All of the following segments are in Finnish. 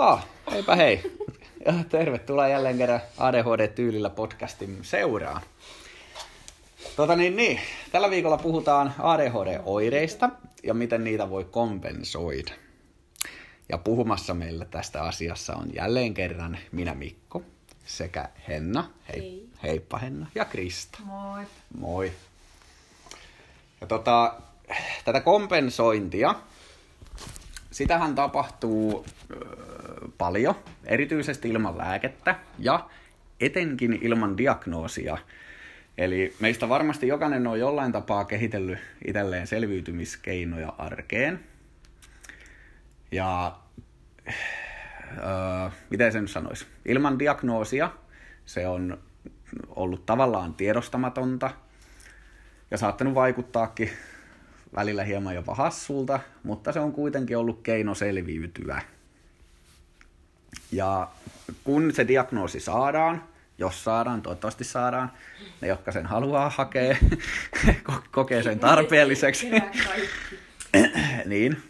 Oh, heipä hei. Ja tervetuloa jälleen kerran ADHD-tyylillä podcastin seuraan. Tota niin, niin, tällä viikolla puhutaan ADHD-oireista ja miten niitä voi kompensoida. Ja puhumassa meillä tästä asiassa on jälleen kerran minä Mikko sekä Henna. Hei. Hei. Heippa Henna. Ja Krista. Moi. Moi. Ja tota, tätä kompensointia, sitähän tapahtuu paljon, erityisesti ilman lääkettä ja etenkin ilman diagnoosia. Eli meistä varmasti jokainen on jollain tapaa kehitellyt itselleen selviytymiskeinoja arkeen. Ja öö, miten sen sanoisi? Ilman diagnoosia se on ollut tavallaan tiedostamatonta ja saattanut vaikuttaakin välillä hieman jopa hassulta, mutta se on kuitenkin ollut keino selviytyä. Ja kun se diagnoosi saadaan, jos saadaan, toivottavasti saadaan, ne jotka sen haluaa hakea, kokee sen tarpeelliseksi, niin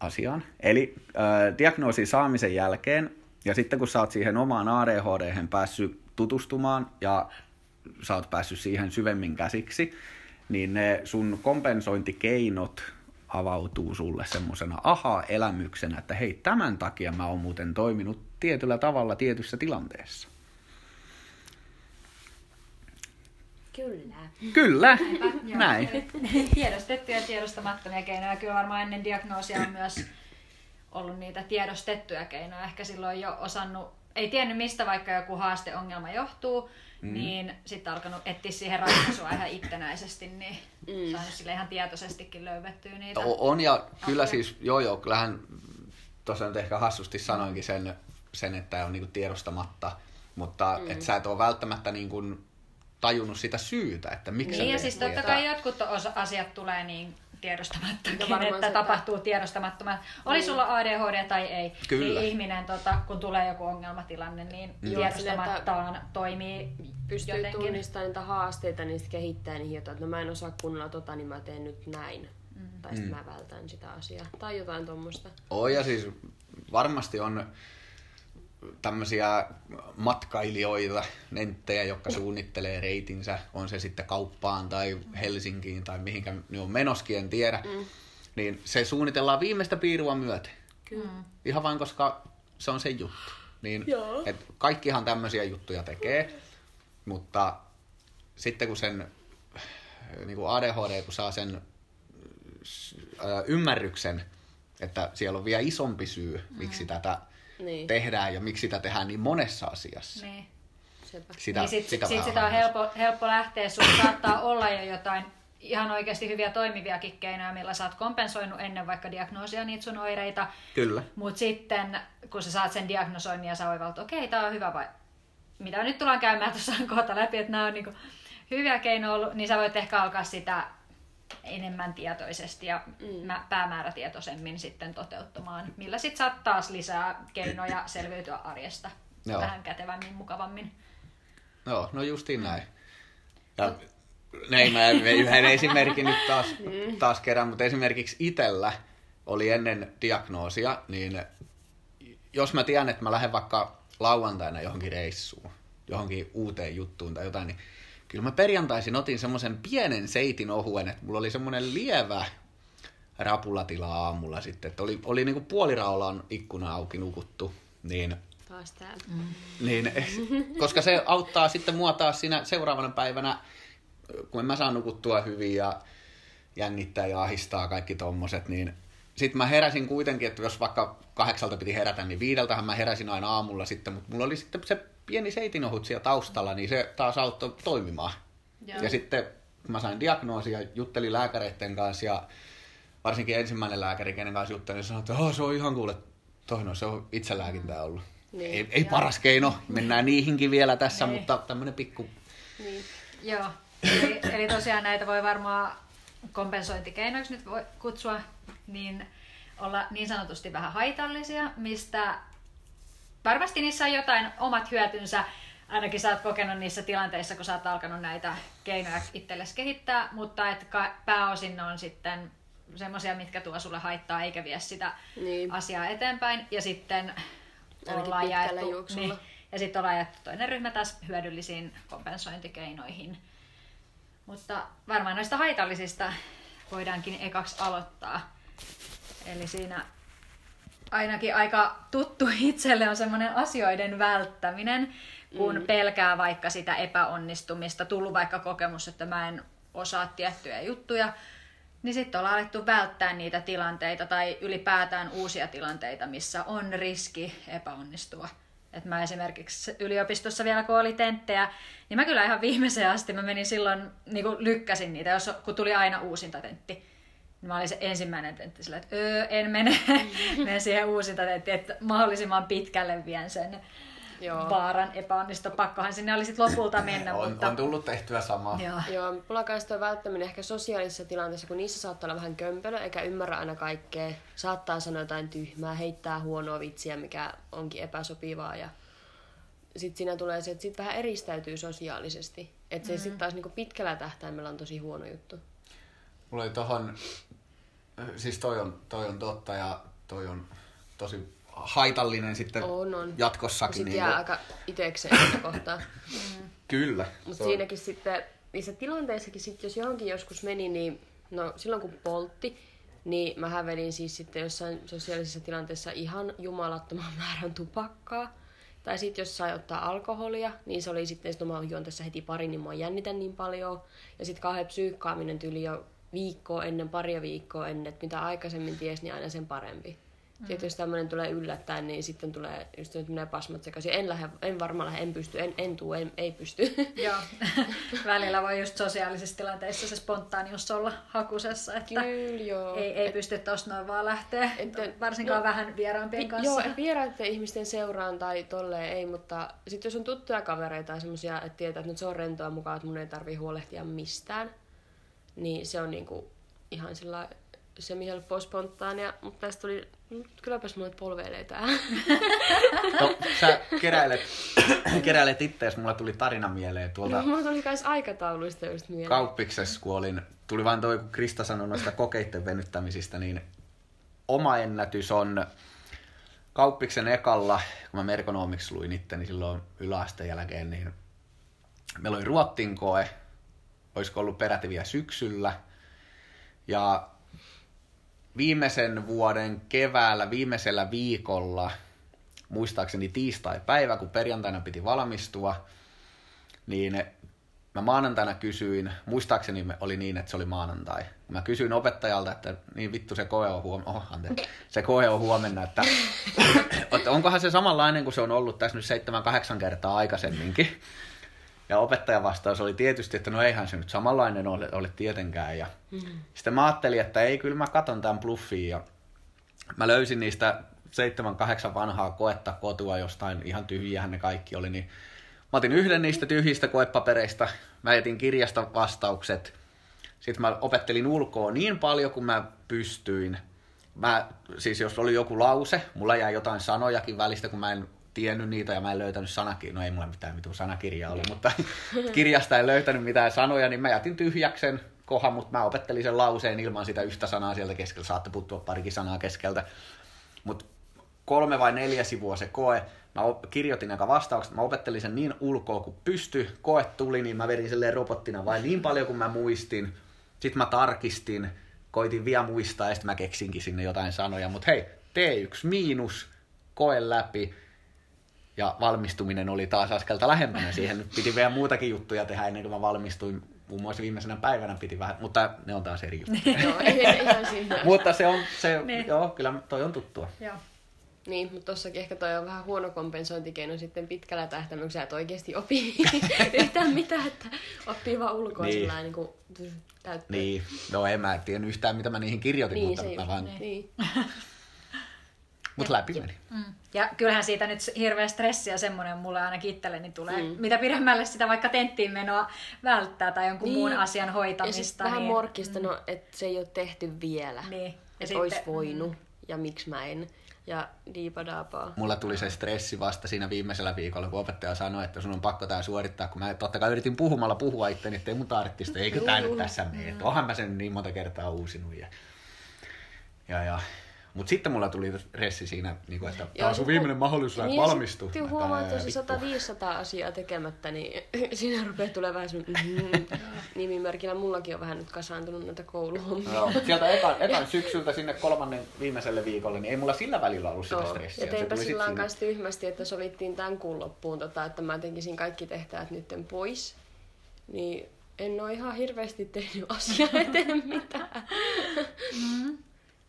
asiaan. Eli äh, diagnoosin saamisen jälkeen, ja sitten kun sä oot siihen omaan ADHD päässyt tutustumaan, ja sä oot päässyt siihen syvemmin käsiksi, niin ne sun kompensointikeinot avautuu sulle semmoisena aha-elämyksenä, että hei, tämän takia mä oon muuten toiminut tietyllä tavalla tietyssä tilanteessa. Kyllä. Kyllä, näin. Tiedostettuja ja tiedostamattomia keinoja. Kyllä varmaan ennen diagnoosia on myös ollut niitä tiedostettuja keinoja. Ehkä silloin jo osannut, ei tiennyt mistä vaikka joku haasteongelma johtuu, mm. niin sitten alkanut etsiä siihen ratkaisua ihan itsenäisesti, niin mm. saanut sille ihan tietoisestikin löydettyä niitä. On ja kyllä siis, joo joo, kyllähän tuossa nyt ehkä hassusti sanoinkin sen, sen että on niinku tiedostamatta, mutta mm. et sä et ole välttämättä niinku tajunnut sitä syytä, että miksi Niin ja siis totta kai jotkut asiat tulee niin tiedostamattakin, että sitä... tapahtuu tiedostamattomat. Oli sulla ADHD tai ei, Kyllä. niin ihminen, tota, kun tulee joku ongelmatilanne, niin mm. tiedostamattaan toimii Pystyy jotenkin. tunnistamaan niitä haasteita, niin kehittää niihin jotain, että no mä en osaa kunnolla tota, niin mä teen nyt näin. Mm. Tai sitten mm. mä vältän sitä asiaa. Tai jotain tuommoista. Oh, ja siis varmasti on tämmöisiä matkailijoita, nenttejä, jotka suunnittelee reitinsä, on se sitten kauppaan tai Helsinkiin tai mihinkä ne on menoskin, en tiedä. Mm. Niin se suunnitellaan viimeistä piirua myöten. Kyllä. Ihan vain koska se on se juttu. Niin, et kaikkihan tämmöisiä juttuja tekee, mutta sitten kun sen niin kuin ADHD, kun saa sen ymmärryksen, että siellä on vielä isompi syy, miksi mm. tätä niin. tehdään ja miksi sitä tehdään niin monessa asiassa. Niin. Sitä, niin sit, sitä, sit sitä on helppo, helppo lähteä, sun saattaa olla jo jotain ihan oikeasti hyviä toimiviakin keinoja, millä sä oot kompensoinut ennen vaikka diagnoosia niitä sun oireita. Kyllä. Mutta sitten, kun sä saat sen diagnosoinnin ja sä oivallat, että okei, okay, tää on hyvä vai mitä nyt tullaan käymään tuossa kohta läpi, että nämä on niinku hyviä keinoja ollut, niin sä voit ehkä alkaa sitä enemmän tietoisesti ja mm. päämäärätietoisemmin sitten toteuttamaan, millä sitten saat taas lisää keinoja selviytyä arjesta Joo. vähän kätevämmin, mukavammin. Joo, no justiin näin. Ja näin mä yhden esimerkin nyt taas, mm. taas kerran, mutta esimerkiksi itellä oli ennen diagnoosia, niin jos mä tiedän, että mä lähden vaikka lauantaina johonkin reissuun, johonkin uuteen juttuun tai jotain, niin kyllä mä perjantaisin otin semmoisen pienen seitin ohuen, että mulla oli semmoinen lievä rapulatila aamulla sitten, että oli, oli niinku puoliraulan ikkuna auki nukuttu, niin Taas täällä. Mm. Niin, koska se auttaa sitten mua taas siinä seuraavana päivänä, kun en mä saa nukuttua hyvin ja jännittää ja ahistaa kaikki tommoset, niin sitten mä heräsin kuitenkin, että jos vaikka kahdeksalta piti herätä, niin viideltähän mä heräsin aina aamulla sitten, mutta mulla oli sitten se pieni seitinohut siellä taustalla, niin se taas auttoi toimimaan. Joo. Ja sitten mä sain diagnoosia, juttelin lääkäreiden kanssa ja varsinkin ensimmäinen lääkäri, kenen kanssa juttelin, niin sanoi, että oh, se on ihan kuule, toinen se on itselääkintää ollut. Niin. Ei, ei paras keino, mennään niihinkin vielä tässä, niin. mutta tämmöinen pikku... Niin. Joo, eli, eli tosiaan näitä voi varmaan kompensointikeinoiksi nyt voi kutsua, niin olla niin sanotusti vähän haitallisia, mistä varmasti niissä on jotain omat hyötynsä, ainakin sä oot kokenut niissä tilanteissa, kun sä oot alkanut näitä keinoja itsellesi kehittää, mutta et pääosin ne on sitten semmoisia, mitkä tuo sulle haittaa eikä vie sitä Niin. asiaa eteenpäin. Ja sitten Ainakin ollaan jaettu, juoksulla. niin, ja sitten ollaan jaettu toinen ryhmä taas hyödyllisiin kompensointikeinoihin. Mutta varmaan noista haitallisista voidaankin ekaksi aloittaa. Eli siinä ainakin aika tuttu itselle on semmoinen asioiden välttäminen, kun mm. pelkää vaikka sitä epäonnistumista, tullut vaikka kokemus, että mä en osaa tiettyjä juttuja, niin sitten ollaan alettu välttää niitä tilanteita tai ylipäätään uusia tilanteita, missä on riski epäonnistua. Et mä esimerkiksi yliopistossa vielä, kun oli tenttejä, niin mä kyllä ihan viimeiseen asti, mä menin silloin, niin kuin lykkäsin niitä, jos, kun tuli aina uusinta tentti. Niin mä olin se ensimmäinen tentti sillä, että öö, en mene, mene siihen uusinta tenttiin, että mahdollisimman pitkälle vien sen Joo. vaaran epäonnistu. Pakkohan sinne oli sitten lopulta mennä, On, mutta... on tullut tehtyä samaa. Joo. Joo, mulla kanssa toi välttäminen ehkä sosiaalisissa tilanteissa, kun niissä saattaa olla vähän kömpelö, eikä ymmärrä aina kaikkea. Saattaa sanoa jotain tyhmää, heittää huonoa vitsiä, mikä onkin epäsopivaa. Ja sitten siinä tulee se, että sit vähän eristäytyy sosiaalisesti. Että se mm. sitten taas niinku pitkällä tähtäimellä on tosi huono juttu. Mulla oli tohon, siis toi on, toi on totta ja toi on tosi haitallinen sitten On, on. jatkossakin. Sitten niin jää kuin- aika itekseen kohtaa. Kyllä. Mutta siinäkin sitten, niissä tilanteissakin sitten, jos johonkin joskus meni, niin no silloin kun poltti, niin mä hävelin siis sitten jossain sosiaalisessa tilanteessa ihan jumalattoman määrän tupakkaa. Tai sitten jos sai ottaa alkoholia, niin se oli sitten, että mä juon tässä heti pari, niin mua jännitän niin paljon. Ja sitten kauhean psyykkaaminen tyyli jo viikkoa ennen, paria viikkoa ennen, että mitä aikaisemmin ties, niin aina sen parempi. Mm. Jos tämmöinen tulee yllättäen, niin sitten tulee just nyt menee pasmat sekaisin. En, lähde, en varmaan lähde, en pysty, en, en tuu, en, ei pysty. Joo. Välillä voi just sosiaalisissa tilanteissa se spontaanius olla hakusessa, että Kyllä, joo. ei, ei pysty tosta noin vaan lähteä, Että- varsinkaan no, vähän vieraampien Vi- kanssa. Joo, et vieraiden ihmisten seuraan tai tolleen ei, mutta sitten jos on tuttuja kavereita tai semmosia, että tietää, että nyt se on rentoa mukaan, että mun ei tarvii huolehtia mistään, niin se on niinku ihan sillä semi-helppoa spontaania, mutta tästä tuli, kylläpäs mulle polveilee tää. No, sä keräilet, keräilet ittees, mulla tuli tarina mieleen tuolta Mulla tuli kans aikatauluista just mieleen. kauppiksessa, kun olin, tuli vain toi, kun Krista sanoi noista kokeitten venyttämisistä, niin oma ennätys on kauppiksen ekalla, kun mä merkonomiksi luin itteni silloin yläasteen jälkeen, niin meillä oli Ruottin koe, olisiko ollut peräti vielä syksyllä, ja viimeisen vuoden keväällä, viimeisellä viikolla, muistaakseni tiistai-päivä, kun perjantaina piti valmistua, niin mä maanantaina kysyin, muistaakseni oli niin, että se oli maanantai. Mä kysyin opettajalta, että niin vittu se koe on huomenna, oh, anteeksi, se koe on huomenna, että, että onkohan se samanlainen kuin se on ollut tässä nyt seitsemän, kahdeksan kertaa aikaisemminkin. Ja opettajan vastaus oli tietysti, että no eihän se nyt samanlainen ole, ole tietenkään. Ja mm. sitten mä ajattelin, että ei, kyllä mä katon tämän bluffin. Ja mä löysin niistä seitsemän, kahdeksan vanhaa koetta kotua jostain, ihan tyhjiähän ne kaikki oli, niin mä otin yhden niistä tyhjistä koepapereista, mä etin kirjasta vastaukset, sitten mä opettelin ulkoa niin paljon kuin mä pystyin. Mä, siis jos oli joku lause, mulla jäi jotain sanojakin välistä, kun mä en tiennyt niitä ja mä en löytänyt sanakirjaa. No ei mulla mitään mitun sanakirjaa ollut, mutta kirjasta en löytänyt mitään sanoja, niin mä jätin tyhjäksen kohan, mutta mä opettelin sen lauseen ilman sitä yhtä sanaa sieltä keskeltä. Saatte puuttua parikin sanaa keskeltä. Mutta kolme vai neljä sivua se koe. Mä kirjoitin aika vastaukset, mä opettelin sen niin ulkoa kuin pysty. Koe tuli, niin mä vedin silleen robottina vain niin paljon kuin mä muistin. Sitten mä tarkistin, koitin vielä muistaa ja sitten mä keksinkin sinne jotain sanoja. Mutta hei, T1 miinus, koe läpi. Ja valmistuminen oli taas askelta lähempänä. Siihen nyt piti vielä muutakin juttuja tehdä ennen kuin mä valmistuin. Muun muassa viimeisenä päivänä piti vähän, mutta ne on taas eri juttuja. Joo, ei, ei mutta se on, se, joo, kyllä toi on tuttua. Joo. Niin, mutta tossakin ehkä toi on vähän huono kompensointikeino sitten pitkällä tähtäimellä, kun sä et oikeasti opi yhtään mitään, että oppii vaan ulkoa Niin. sillä niin kuin täyttöön. Niin, no en mä tiennyt yhtään mitä mä niihin kirjoitin, Niin, mutta se mä vaan, niin. niin. mut läpi meni. Mm. Ja kyllähän siitä nyt hirveä stressi ja semmoinen mulle ainakin itselleni tulee. Mm. Mitä pidemmälle sitä vaikka tenttiin menoa välttää tai jonkun niin. muun asian Ja hoitamista. sitten vähän niin, morkkista, no, että se ei ole tehty vielä. Niin. Ja Että sitten- olisi voinut, ja miksi mä en. Ja diipadaapaa. Mulla tuli se stressi vasta siinä viimeisellä viikolla, kun opettaja sanoi, että sun on pakko tää suorittaa, kun mä totta kai yritin puhumalla puhua itteni, ettei mun tarvitse sitä, eikö tää nyt tässä mene, että onhan mä sen niin monta kertaa uusinut. Ja Ja, ja. Mutta sitten mulla tuli ressi siinä, niin että tämä on sun viimeinen kun- mahdollisuus niin, valmistua. Sitten huomaa, että jos on vittu. 100-500 asiaa tekemättä, niin siinä rupeaa tulee vähän sun mm, nimimerkillä. Mullakin on vähän nyt kasaantunut näitä kouluhommia. Joo, sieltä ekan, ekan syksyltä sinne kolmannen viimeiselle viikolle, niin ei mulla sillä välillä ollut sitä stressiä. Ja Se teinpä sillä siinä- kanssa tyhmästi, että sovittiin tämän kuun loppuun, tota, että mä tekisin kaikki tehtävät nytten pois. Niin en ole ihan hirveästi tehnyt asiaa eteen mitään.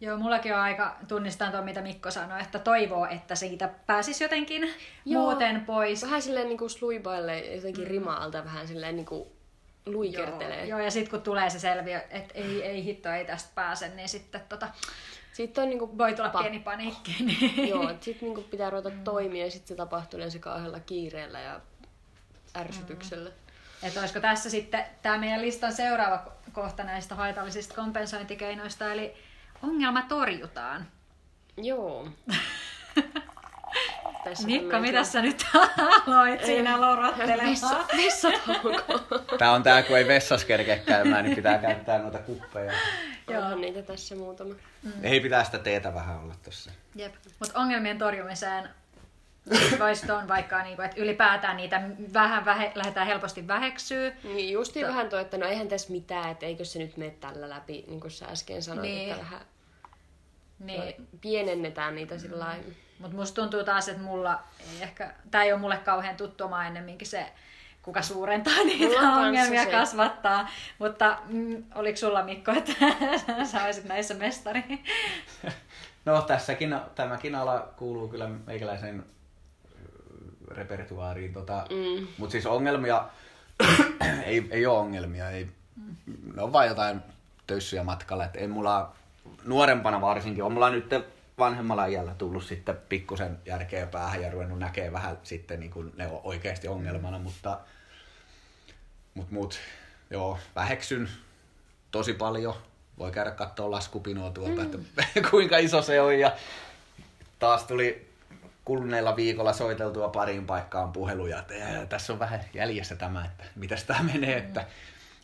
Joo, mullakin on aika, tunnistan tuon mitä Mikko sanoi, että toivoo, että siitä pääsisi jotenkin Joo. muuten pois. Vähän silleen niin kuin sluibaille jotenkin rima-alta vähän silleen niin kuin luikertelee. Joo, joo, ja sitten kun tulee se selviö, että ei, ei hitto, ei tästä pääse, niin sitten tota, Sitten on niinku voi tulla pieni paniikki. Niin. Joo, sitten niinku pitää ruveta toimia ja sitten se tapahtuu yleensä kauhealla kiireellä ja ärsytyksellä. Että olisiko tässä sitten tämä meidän listan seuraava ko- kohta näistä haitallisista kompensointikeinoista, eli ongelma torjutaan. Joo. Tässä Mikko, mitä sä nyt aloit siinä lorottelemaan? Vessa, vessatauko. Tää on tää, kun ei vessas kerkeä käymään, niin pitää käyttää noita kuppeja. Onhan niitä tässä muutama. Ei pitää sitä teetä vähän olla tossa. Jep. Mutta ongelmien torjumiseen voisi on vaikka, niinku, että ylipäätään niitä vähän vähe, lähdetään helposti väheksyä. Niin justiin vähän toi, että no eihän tässä mitään, että eikö se nyt mene tällä läpi, niin kuin sä äsken sanoit, Niin. että vähän Niin, pienennetään niitä sillä lailla. Mutta musta tuntuu taas, että mulla ei ehkä, tämä ei ole mulle kauhean tuttu oma ennemminkin se, kuka suurentaa Mulla niitä on kanssa ongelmia, se. kasvattaa. Mutta mm, oliko sulla Mikko, että sä olisit näissä mestari? No tässäkin, tämäkin ala kuuluu kyllä meikäläisen ö, repertuaariin. Tota, Mm. Mutta siis ongelmia, ei, ei ole ongelmia. Ei, ne on vain jotain töyssyjä matkalla. Et ei mulla, nuorempana varsinkin, on mulla nyt vanhemmalla iällä tullut sitten pikkusen järkeä päähän ja ruvennut näkee vähän sitten niin kuin ne on oikeasti ongelmana, mutta mut, mut, joo, väheksyn tosi paljon. Voi käydä katsoa laskupinoa tuolta, mm. että kuinka iso se on ja taas tuli kuluneella viikolla soiteltua pariin paikkaan puheluja, että "Ää, tässä on vähän jäljessä tämä, että mitäs tämä menee, että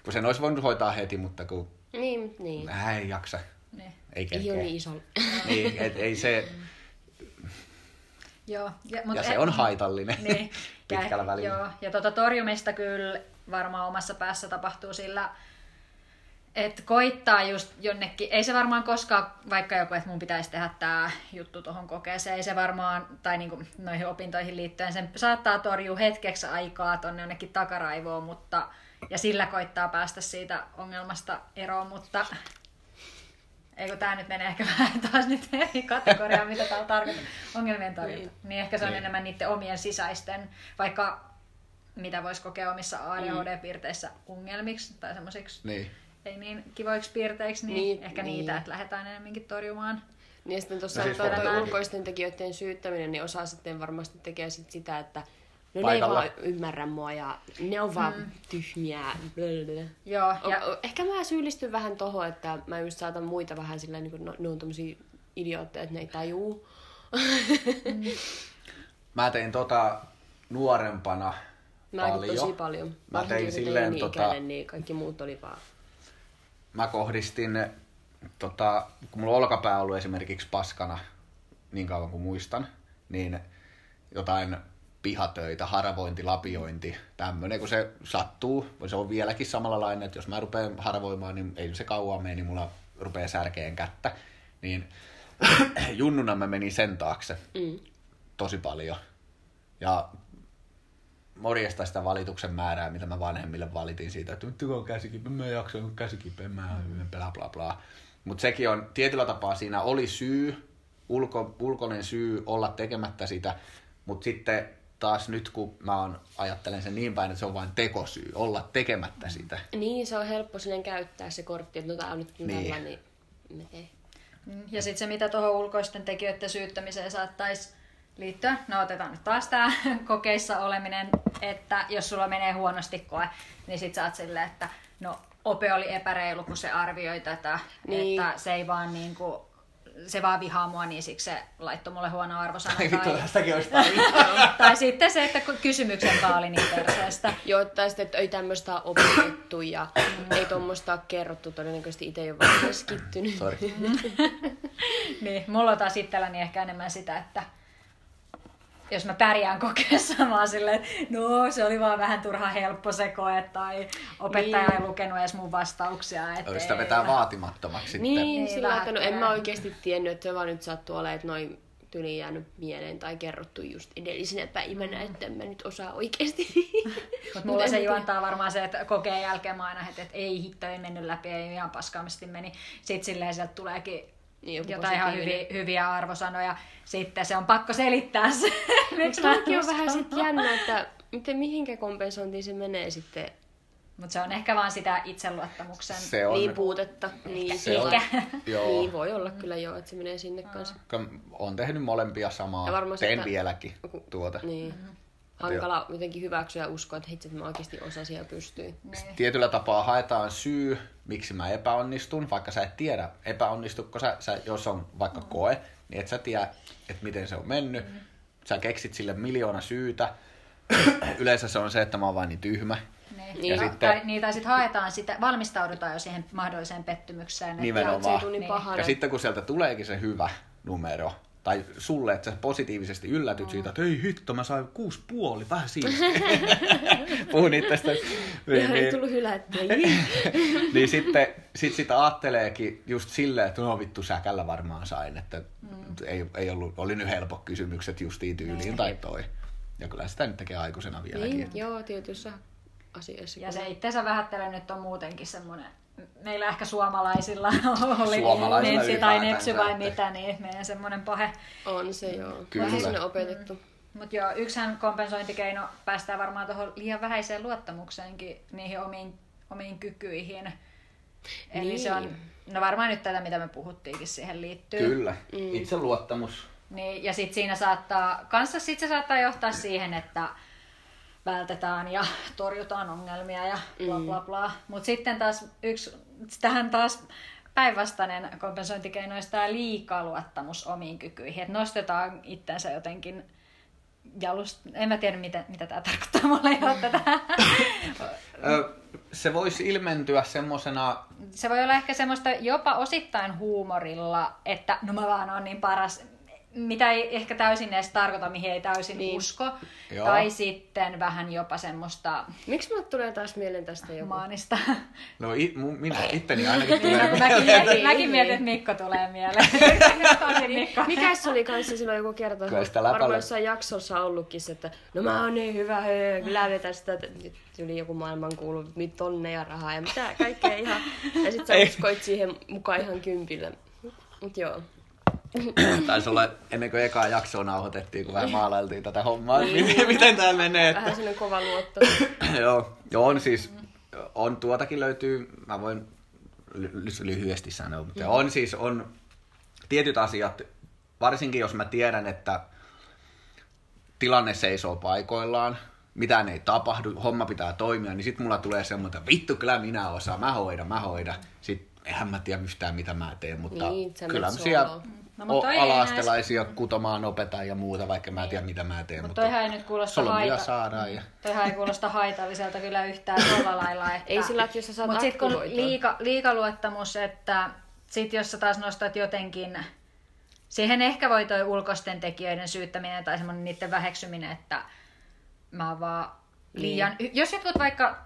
kun sen olisi voinut hoitaa heti, mutta kun Niin, niin. vähän ei jaksa, niin. Ei Ei kerkeä. ole niin iso. Niin, et, ei se, Joo, ja, mut ja se on haitallinen Niin. pitkällä ja, välillä. Joo, ja tuota torjumista kyllä varmaan omassa päässä tapahtuu sillä, että koittaa just jonnekin, ei se varmaan koskaan, vaikka joku, että mun pitäisi tehdä tämä juttu tuohon kokeeseen, ei se varmaan, tai niinku noihin opintoihin liittyen, sen saattaa torjua hetkeksi aikaa tonne jonnekin takaraivoon, mutta, ja sillä koittaa päästä siitä ongelmasta eroon, mutta Eikö tämä nyt menee ehkä vähän taas nyt eri kategoriaan, mitä täällä tarkoittaa, ongelmien torjunta. Niin. niin ehkä se on Niin. enemmän niiden omien sisäisten, vaikka mitä voisi kokea omissa ADHD-piirteissä ongelmiksi tai semmoisiksi Niin. ei niin kivoiksi piirteiksi, niin, Niin, ehkä niin. niitä, että lähdetään enemmänkin torjumaan. Niin ja sitten tuossa No siis tuo ulkoisten tekijöiden syyttäminen, niin osa sitten varmasti tekee sit sitä, että no Paikalla. ne ei vaan ymmärrä mua ja ne on vaan mm. tyhmiä. Blablabla. Joo, Ja... ja, Ehkä mä syyllistyn vähän tohon, että mä just saatan muita vähän sillä niin kuin, no, ne on tommosia idiootteja, että ne ei tajuu. Mä tein tota nuorempana Mäkin paljon. tosi paljon. Mä tein silleen tota- niin kaikki muut oli vaan... mä kohdistin, tota, kun mulla on olkapää ollut esimerkiksi paskana niin kauan kuin muistan, niin jotain pihatöitä, haravointi, lapiointi, tämmöinen, kun se sattuu, se on vieläkin samalla lailla, että jos mä rupean haravoimaan, niin ei se kauan mene, niin mulla rupeaa särkeen kättä. Niin junnuna mä menin sen taakse Mm. tosi paljon. Ja morjesta sitä valituksen määrää, mitä mä vanhemmille valitin siitä, että nyt on käsikipeä, mä en jaksa, kun käsikipeä, mä bla bla bla. Mutta sekin on, tietyllä tapaa siinä oli syy, ulko, ulkoinen syy olla tekemättä sitä, mutta sitten taas nyt kun mä oon, ajattelen sen niin päin, että se on vain tekosyy, olla tekemättä sitä. Niin, se on helppo silleen käyttää se kortti, että no tää on nyt Niin. niin. tällä, niin me teen. Mm, ja sitten se, mitä tuohon ulkoisten tekijöiden syyttämiseen saattaisi liittyä, no otetaan nyt taas tämä kokeissa oleminen, että jos sulla menee huonosti koe, niin sit sä oot silleen, että no Ope oli epäreilu, kun se arvioi tätä, Niin. että se ei vaan niinku, se vaan vihaa mua, niin siksi se laittoi mulle huono arvosana. Tai, olisi tarvittu. tai sitten se, että kysymyksen kaali niin perseestä. Joo, tai sitten, että ei tämmöistä ole opetettu ja ei tuommoista ole kerrottu. Todennäköisesti itse ei ole vaan keskittynyt. Sorry. niin, mulla on taas itselläni ehkä enemmän sitä, että jos mä pärjään kokeessa, mä oon silleen, että no se oli vaan vähän turha helppo se koe, tai opettaja Niin. ei lukenut edes mun vastauksia. Et Sitä vetää vaatimattomaksi sitten. Niin, Niin, sillä että no en mä oikeasti tiennyt, että se vaan nyt sattuu olemaan, että noin tyli jäänyt mieleen tai kerrottu just edellisenä päivänä, että en mä nyt osaa oikeasti. Mut mulla se juontaa varmaan se, että kokeen jälkeen mä aina heti, että ei hitto, ei mennyt läpi, ei ihan paskaamasti meni. Sitten silleen sieltä tuleekin Niin, joku jotain ihan hyviä, hyviä arvosanoja. Sitten se on pakko selittää se. Miksi on vähän sit jännä, että miten, mihinkä kompensointiin se menee sitten. Mutta se on ehkä vaan sitä itseluottamuksen. Se on, Niin puutetta. Niin, se on, Ehkä. joo. niin, voi olla kyllä joo, että se menee sinne kanssa. on tehnyt molempia Ja samaa. varmasti, Teen että- vieläkin tuota. Niin. Hankala jotenkin hyväksyä ja uskoa, että hitse, että mä oikeasti osasin ja pystyin. Niin. Tietyllä tapaa haetaan syy, miksi mä epäonnistun, vaikka sä et tiedä epäonnistutko sä, sä jos on vaikka koe, niin et sä tiedä, että miten se on mennyt. Sä keksit sille miljoona syytä. Yleensä se on se, että mä oon vain niin tyhmä. Niin. Ja Ja sitten- tai, niin, tai sitten haetaan sitä, valmistaudutaan jo siihen mahdolliseen pettymykseen. että- Nimenomaan. Tule niin Niin. pahana. Ja sitten kun sieltä tuleekin se hyvä numero, tai sulle, että sä positiivisesti yllätyt siitä, että ei hitto, mä sain kuusi puoli, vähän siistiä. Puhun itsestä. Niin, ei niin, tullut hylättyä. niin sitten sit sitä ajatteleekin just silleen, että no vittu säkällä varmaan sain, että ei, ei ollut, oli nyt helpot kysymykset justiin tyyliin tai toi. Ja kyllä sitä nyt tekee aikuisena vieläkin. niin, joo, tietyissä asioissa. Ja se itsensä vähättely nyt on muutenkin semmoinen, meillä ehkä suomalaisilla oli Suomalaisilla Nensi tai Nepsy vai että- mitä, niin meidän semmoinen pahe. On se joo. Kyllä. Vähän semmoinen opetettu. Mutta joo, yksihän kompensointikeino päästää varmaan tuohon liian vähäiseen luottamukseenkin niihin omiin, omiin kykyihin. Eli Niin. se on, no varmaan nyt tätä, mitä me puhuttiinkin siihen liittyy. Kyllä, itseluottamus. Niin, ja sitten siinä saattaa, kanssa sit se saattaa johtaa siihen, että vältetään ja torjutaan ongelmia ja bla bla bla. Mutta sitten taas yksi, tähän taas päinvastainen kompensointikeino olisi tämä liikaluottamus omiin kykyihin. Että nostetaan itsensä jotenkin jalust... En mä tiedä, mitä, mitä tämä tarkoittaa mulle jo tätä. Se voisi ilmentyä semmosena, Se voi olla ehkä semmoista jopa osittain huumorilla, että no mä vaan oon niin paras, mitä ei ehkä täysin edes tarkoita, mihin ei täysin Niin. niin. usko. Joo. Tai sitten vähän jopa semmoista Miksi mulle tulee taas mieleen tästä joku? maanista. no i, mu, minä itteni ainakin Niin, tulee mäkin, mieleen. mäkin, mäkin Niin. mietin, että Mikko tulee mieleen. Mikko. Mikä se oli kanssa silloin joku kerta? Kyllä sitä Varmaan jossain jaksossa ollutkin se, että no mä oon niin hyvä, höö, kyllä vetä sitä, nyt tuli joku maailman kuulu tonneja rahaa ja mitä kaikkea ihan. Ja sit sä uskoit siihen mukaan ihan kympillä. Mut joo. Taisi olla ennen kuin ekaa jaksoa nauhoitettiin, kun vähän maalailtiin tätä hommaa, miten, miten tämä menee. Vähän Että... sellainen kova luotto. Joo, joo, on siis, on tuotakin löytyy, mä voin ly- lyhyesti sanoa, mutta on siis, on tietyt asiat, varsinkin jos mä tiedän, että tilanne seisoo paikoillaan, mitään ei tapahdu, homma pitää toimia, niin sit mulla tulee semmoinen, vittu kyllä minä osaan, mä hoidan, mä hoidan. Sitten eihän mä tiedä yhtään mitä mä teen, mutta Niin, kyllä siellä. No, mut toi ei enää ala-astelaisia kutomaan opetan ja muuta, vaikka mä en tiedä mitä mä teen. Mutta toihan ei nyt kuulosta haita- saadaan ja... Toihan ei kuulosta haitalliselta kyllä yhtään tuolla lailla. Että... Ei sillä, että jos sä saat Mutta sitten kun liika, liikaluottamus, että sit jos sä taas nostat jotenkin, siihen ehkä voi toi ulkoisten tekijöiden syyttäminen tai semmoinen niiden väheksyminen, että mä oon vaan liian... Niin. Jos jotkut vaikka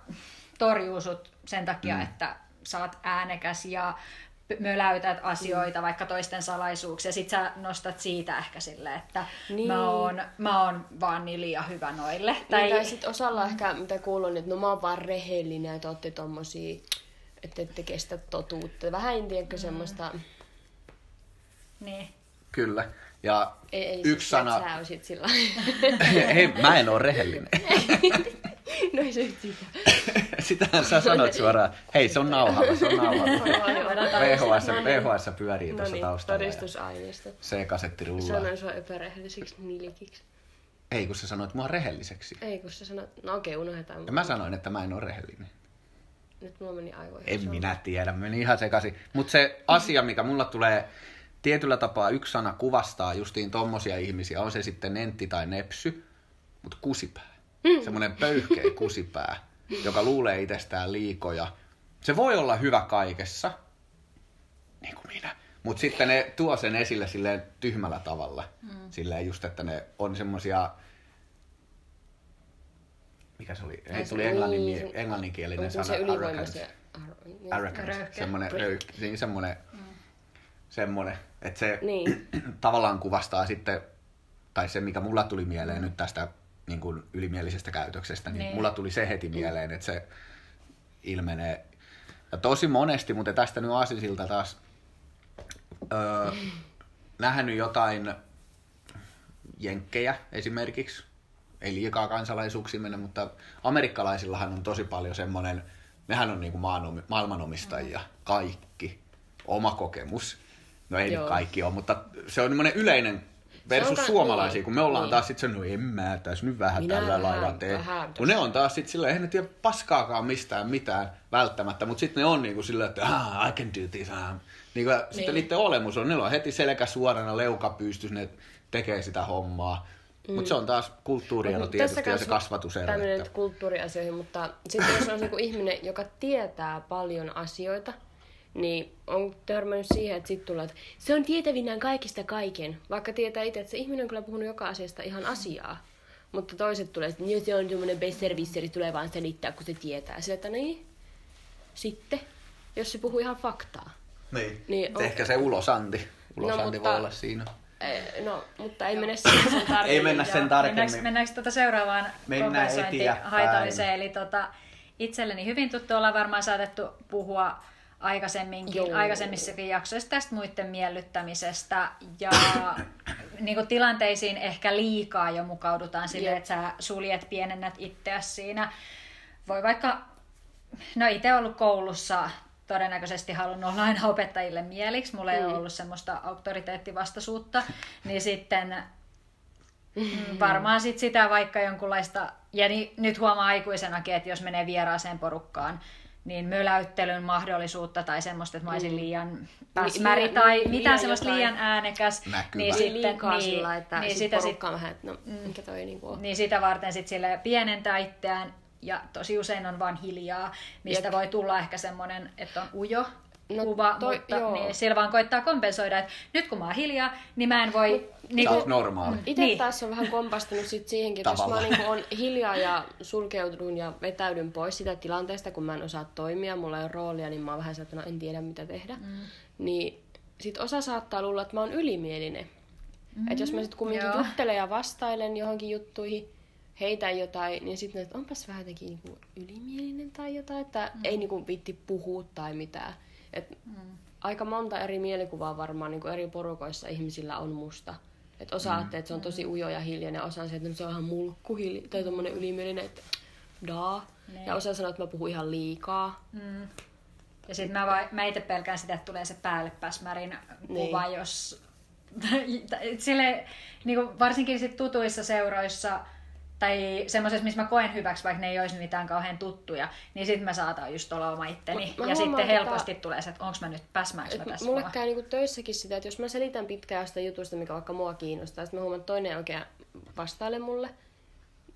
torjuu sut sen takia, Mm. että sä oot äänekäs ja möläytät asioita, Mm. vaikka toisten salaisuuksia, sit sä nostat siitä ehkä silleen, että Niin. mä, oon, mä oon vaan niin liian hyvä noille. Tai, tai sit osalla ehkä, mitä kuulun, että no mä oon vaan rehellinen ja te ootte tommosia, että ette kestä totuutta. Vähän en tiedäkö semmoista, Niin. Kyllä. Ja ei, ei yksi sit, että sana... Sä oisit sillä Hei, mä en oo rehellinen. No ei se. Sitähän sä sanoit suoraan. Hei, se on nauhalla, se on nauhalla. VHS, No niin. VHS pyörii No tuossa niin, taustalla. todistusaineisto. Se kasetti rullaa. Sanoin sua epärehellisiksi nilikiksi. Ei, kun sä sanoit mua rehelliseksi. Ei, kun sä sanoit, no okei, unohdetaan. Ja mä sanoin, että mä en oo rehellinen. Nyt mulla meni aivoihin. En Se on- minä tiedä, meni ihan sekaisin. Mutta se asia, mikä mulla tulee tietyllä tapaa yksi sana kuvastaa justiin tommosia ihmisiä, on se sitten nentti tai nepsy, mutta kusipää. Semmoinen pöyhkeä kusipää, joka luulee itsestään liikoja. Se voi olla hyvä kaikessa, niin kuin minä, Mutta sitten ne tuo sen esille silleen tyhmällä tavalla. Mm. Silleen just, että ne on semmosia... Mikä se oli? Ei, tuli englannin, Niin, englanninkielinen sana. se arrogance. ylivoimaisia. Ar- Arrogant. Röyhkeä. Semmoinen, röy, niin semmoinen, semmoinen, että se Niin. tavallaan kuvastaa sitten, tai se mikä mulla tuli mieleen nyt tästä niin kuin ylimielisestä käytöksestä, niin, Niin. niin mulla tuli se heti mieleen, että se ilmenee ja tosi monesti, mutta tästä nyt Aasisilta taas öö, nähnyt jotain jenkkejä esimerkiksi, ei liikaa kansalaisuuksia mennä, mutta amerikkalaisillahan on tosi paljon semmoinen, nehän on niinku maanomi, maailmanomistajia, kaikki, oma kokemus. No ei Joo. nyt kaikki ole, mutta se on semmoinen yleinen versus ka- suomalaisia, niin, kun me ollaan niin. taas sitten no en mä tässä nyt vähän Minä tällä lailla tee. Kun ne on taas sitten silleen, eihän ne tiedä paskaakaan mistään mitään välttämättä, mutta sitten ne on niinku silleen, että ah, I can do this. Ah. Niinku, niin. Sitten niiden olemus on, niillä on heti selkä suorana, leuka pystyssä, ne tekee sitä hommaa. Mm. Mutta se on taas kulttuuriero tietysti ja se kasvatusero. Tämmöinen Että... kulttuuriasioihin, mutta sitten jos on joku ihminen, joka tietää paljon asioita, niin on törmännyt siihen, että sitten tulee, että se on tietävinään kaikista kaiken, vaikka tietää itse, että se ihminen on kyllä puhunut joka asiasta ihan asiaa. Mutta toiset tulee, että "Niin, se on semmoinen besservisseri, tulee vaan selittää, kun se tietää. Sillä, että niin, sitten, jos se puhuu ihan faktaa. Niin. Niin on- Ehkä se ulosanti. Ulosanti No, voi mutta- olla siinä. No, mutta ei mene sen tarkemmin. Ei mennä sen tarkemmin. Mennäänkö, mennäänkö tuota seuraavaan eteenpäin. Eli tota, itselleni hyvin tuttu, ollaan varmaan saatettu puhua aikaisemminkin, Joo. aikaisemmissakin jaksoissa tästä muiden miellyttämisestä. Ja niin kuin tilanteisiin ehkä liikaa jo mukaudutaan silleen, Jep. että sä suljet, pienennät itseäsi siinä. Voi vaikka, no itse ollut koulussa todennäköisesti halunnut olla aina opettajille mieliksi. Mulla ei ole ollut semmoista auktoriteettivastaisuutta. Niin sitten Mm, varmaan sit sitä vaikka jonkunlaista, ja ni, nyt huomaa aikuisenakin, että jos menee vieraaseen porukkaan, niin möläyttelyn mahdollisuutta tai semmoista, että mä olisin liian päsmäri liian- tai niin, mitään liian semmoista jotain liian äänekäs. Näkyvä. Niin Niin sitten, liikaa niin, sillä, että niin sit sitä sit, vähän, että no, mikä toi niinku on. niin sitä varten sit sille pienentää itseään ja tosi usein on vaan hiljaa, mistä Jep. voi tulla ehkä semmoinen, että on ujo No kuva, toi- mutta joo. niin, sillä vaan koittaa kompensoida, että nyt kun mä oon hiljaa, niin mä en voi... niin Sä kuin, normaali. Itse Niin. niin. taas on vähän kompastunut sit siihenkin, että jos mä niinku on hiljaa ja sulkeudun ja vetäydyn pois sitä tilanteesta, kun mä en osaa toimia, mulla ei ole roolia, niin mä oon vähän että no en tiedä mitä tehdä. Mm. Niin sit osa saattaa luulla, että mä oon ylimielinen. Mm. Että jos mä sit kumminkin joo. juttelen ja vastailen johonkin juttuihin, heitän jotain, niin sitten että onpas vähän jotenkin niinku ylimielinen tai jotain, että mm. ei niinku vitti puhua tai mitään. Et mm. Aika monta eri mielikuvaa varmaan niinku eri porukoissa ihmisillä on musta. Et osa mm. ajattelee, että se on tosi ujo ja hiljainen, osa on se, että no se on ihan mulkku hilja, tai tommonen ylimielinen, että daa. Niin. Ja osa sanoo, että mä puhun ihan liikaa. Mm. Ja sitten mä, vai- mä itse pelkään sitä, että tulee se päällepäsmärin kuva, Niin. jos... Sille, niin kuin varsinkin sit tutuissa seuroissa tai semmoisessa, missä mä koen hyväksi, vaikka ne ei olisi mitään kauhean tuttuja, niin sitten mä saatan just olla oma itteni. Mut mä ja sitten huomaan helposti tulee se, että onko mä nyt päsmäänkö mä tässä mulle mua? käy niinku töissäkin sitä, että jos mä selitän pitkään jostain jutusta, mikä vaikka mua kiinnostaa, sitten mä huomaan, että toinen ei oikein vastaile mulle.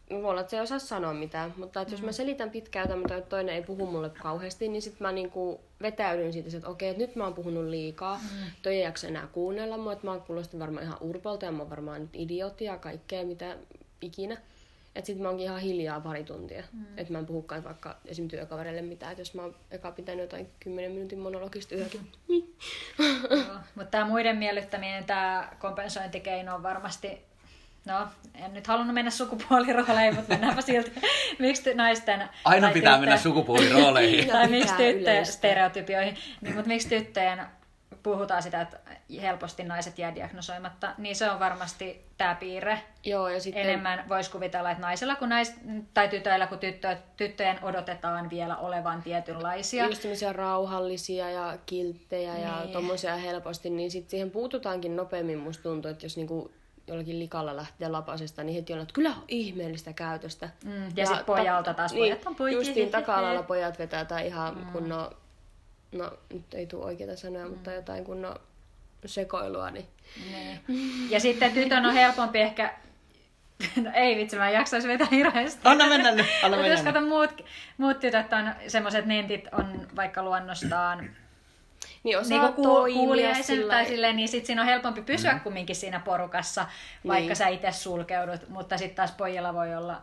Voi olla, että se ei osaa sanoa mitään, mutta että jos mä selitän pitkään jotain, mutta toinen ei puhu mulle kauheasti, niin sitten mä niinku vetäydyn siitä, että okei, että nyt mä oon puhunut liikaa. Mm. Toi ei jaksa enää kuunnella mua, että mä kuulostan varmaan ihan urpolta ja mä oon varmaan nyt idiootti ja kaikkea mitä ikinä. Että sitten mä oonkin ihan hiljaa pari tuntia. Mm. Että mä en puhukaan vaikka esim. työkavereille mitään. Että jos mä oon eka pitänyt jotain 10 minuutin monologista yökin. Mutta tämä muiden miellyttäminen, tämä kompensointikeino on varmasti, no en nyt halunnut mennä sukupuolirooleihin, mutta mennäänpä silti. Miksi ty- naisten... Aina pitää tyttöjen- mennä sukupuolirooleihin. tai miksi tyttöjen stereotypioihin. Niin, mutta miksi tyttöjen puhutaan sitä, että helposti naiset jää diagnosoimatta, niin se on varmasti tämä piirre. Joo, ja sitten... Enemmän voisi kuvitella, että naisilla kuin nais, tai tytöillä kuin tyttö, tyttöjen odotetaan vielä olevan tietynlaisia. Just semmoisia rauhallisia ja kilttejä ja Niin. tommosia helposti, niin sitten siihen puututaankin nopeammin musta tuntuu, että jos niinku jollakin likalla lähtee lapasesta, niin heti on, että kyllä on ihmeellistä käytöstä. Mm, ja sit pojalta taas, pojat on poikia. Justiin taka-alalla pojat vetää tai ihan mm. kunnon, no nyt ei tule oikeita sanoja, mm. mutta jotain kunnon sekoilua, niin Niin. Ja sitten tytön on helpompi ehkä... No ei vitsi, mä en jaksaisi vetää hirveästi. Anna mennä nyt, anna Mutta jos mennä nyt. kato muut, muut tytöt on semmoiset nentit on vaikka luonnostaan Niin osaa ku, toimia kuuliaisen sillä tai silleen, niin sit siinä on helpompi pysyä mm. kumminkin siinä porukassa, vaikka Niin. sä itse sulkeudut, mutta sitten taas pojilla voi olla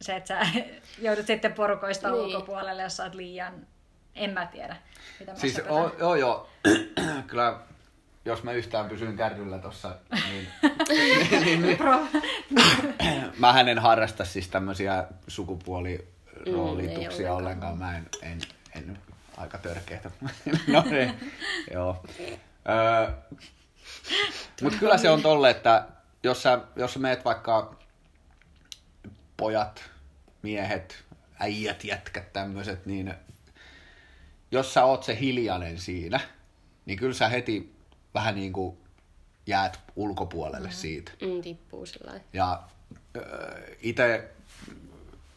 se, että sä joudut sitten porukoista Niin. niin. ulkopuolelle, jos sä oot liian, en mä tiedä, mitä mä Siis oo, joo joo, kyllä jos mä yhtään pysyn kärryllä tossa, niin, niin, niin Pro- mä en harrasta siis tämmöisiä Mm, sukupuoliroolituksia ei ollenkaan. Mä en, en, en aika törkeitä. no niin, joo. Öö, Mutta kyllä se on tolle, että jos sä, jos sä meet vaikka pojat, miehet, äijät, jätkät, tämmöiset, niin jos sä oot se hiljainen siinä, niin kyllä sä heti vähän niin kuin jäät ulkopuolelle mm. siitä. Mm, tippuu sillä. Ja itse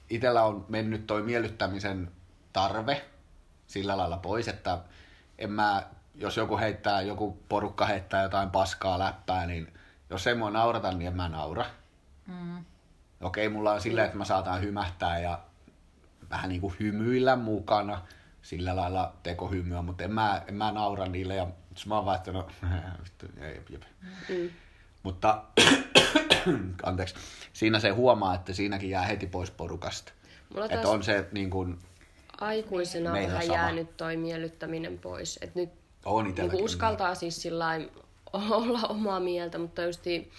itellä on mennyt toi miellyttämisen tarve sillä lailla pois, että en mä, jos joku heittää, joku porukka heittää jotain paskaa läppää, niin jos ei mua naurata, niin en mä naura. Mm. Okei, mulla on silleen, että mä saatan hymähtää ja vähän niin kuin hymyillä mukana, sillä lailla tekohymyä, mutta en mä, en mä naura niille ja jos mä oon vaan, että no, vittu, jep, jep. Mm. Mutta anteeksi, siinä se huomaa, että siinäkin jää heti pois porukasta. Mulla Että on se niin kuin, aikuisena Meillä vähän sama. jäänyt toi miellyttäminen pois. Et nyt on niin itselläkin. uskaltaa siis sillä olla omaa mieltä, mutta justi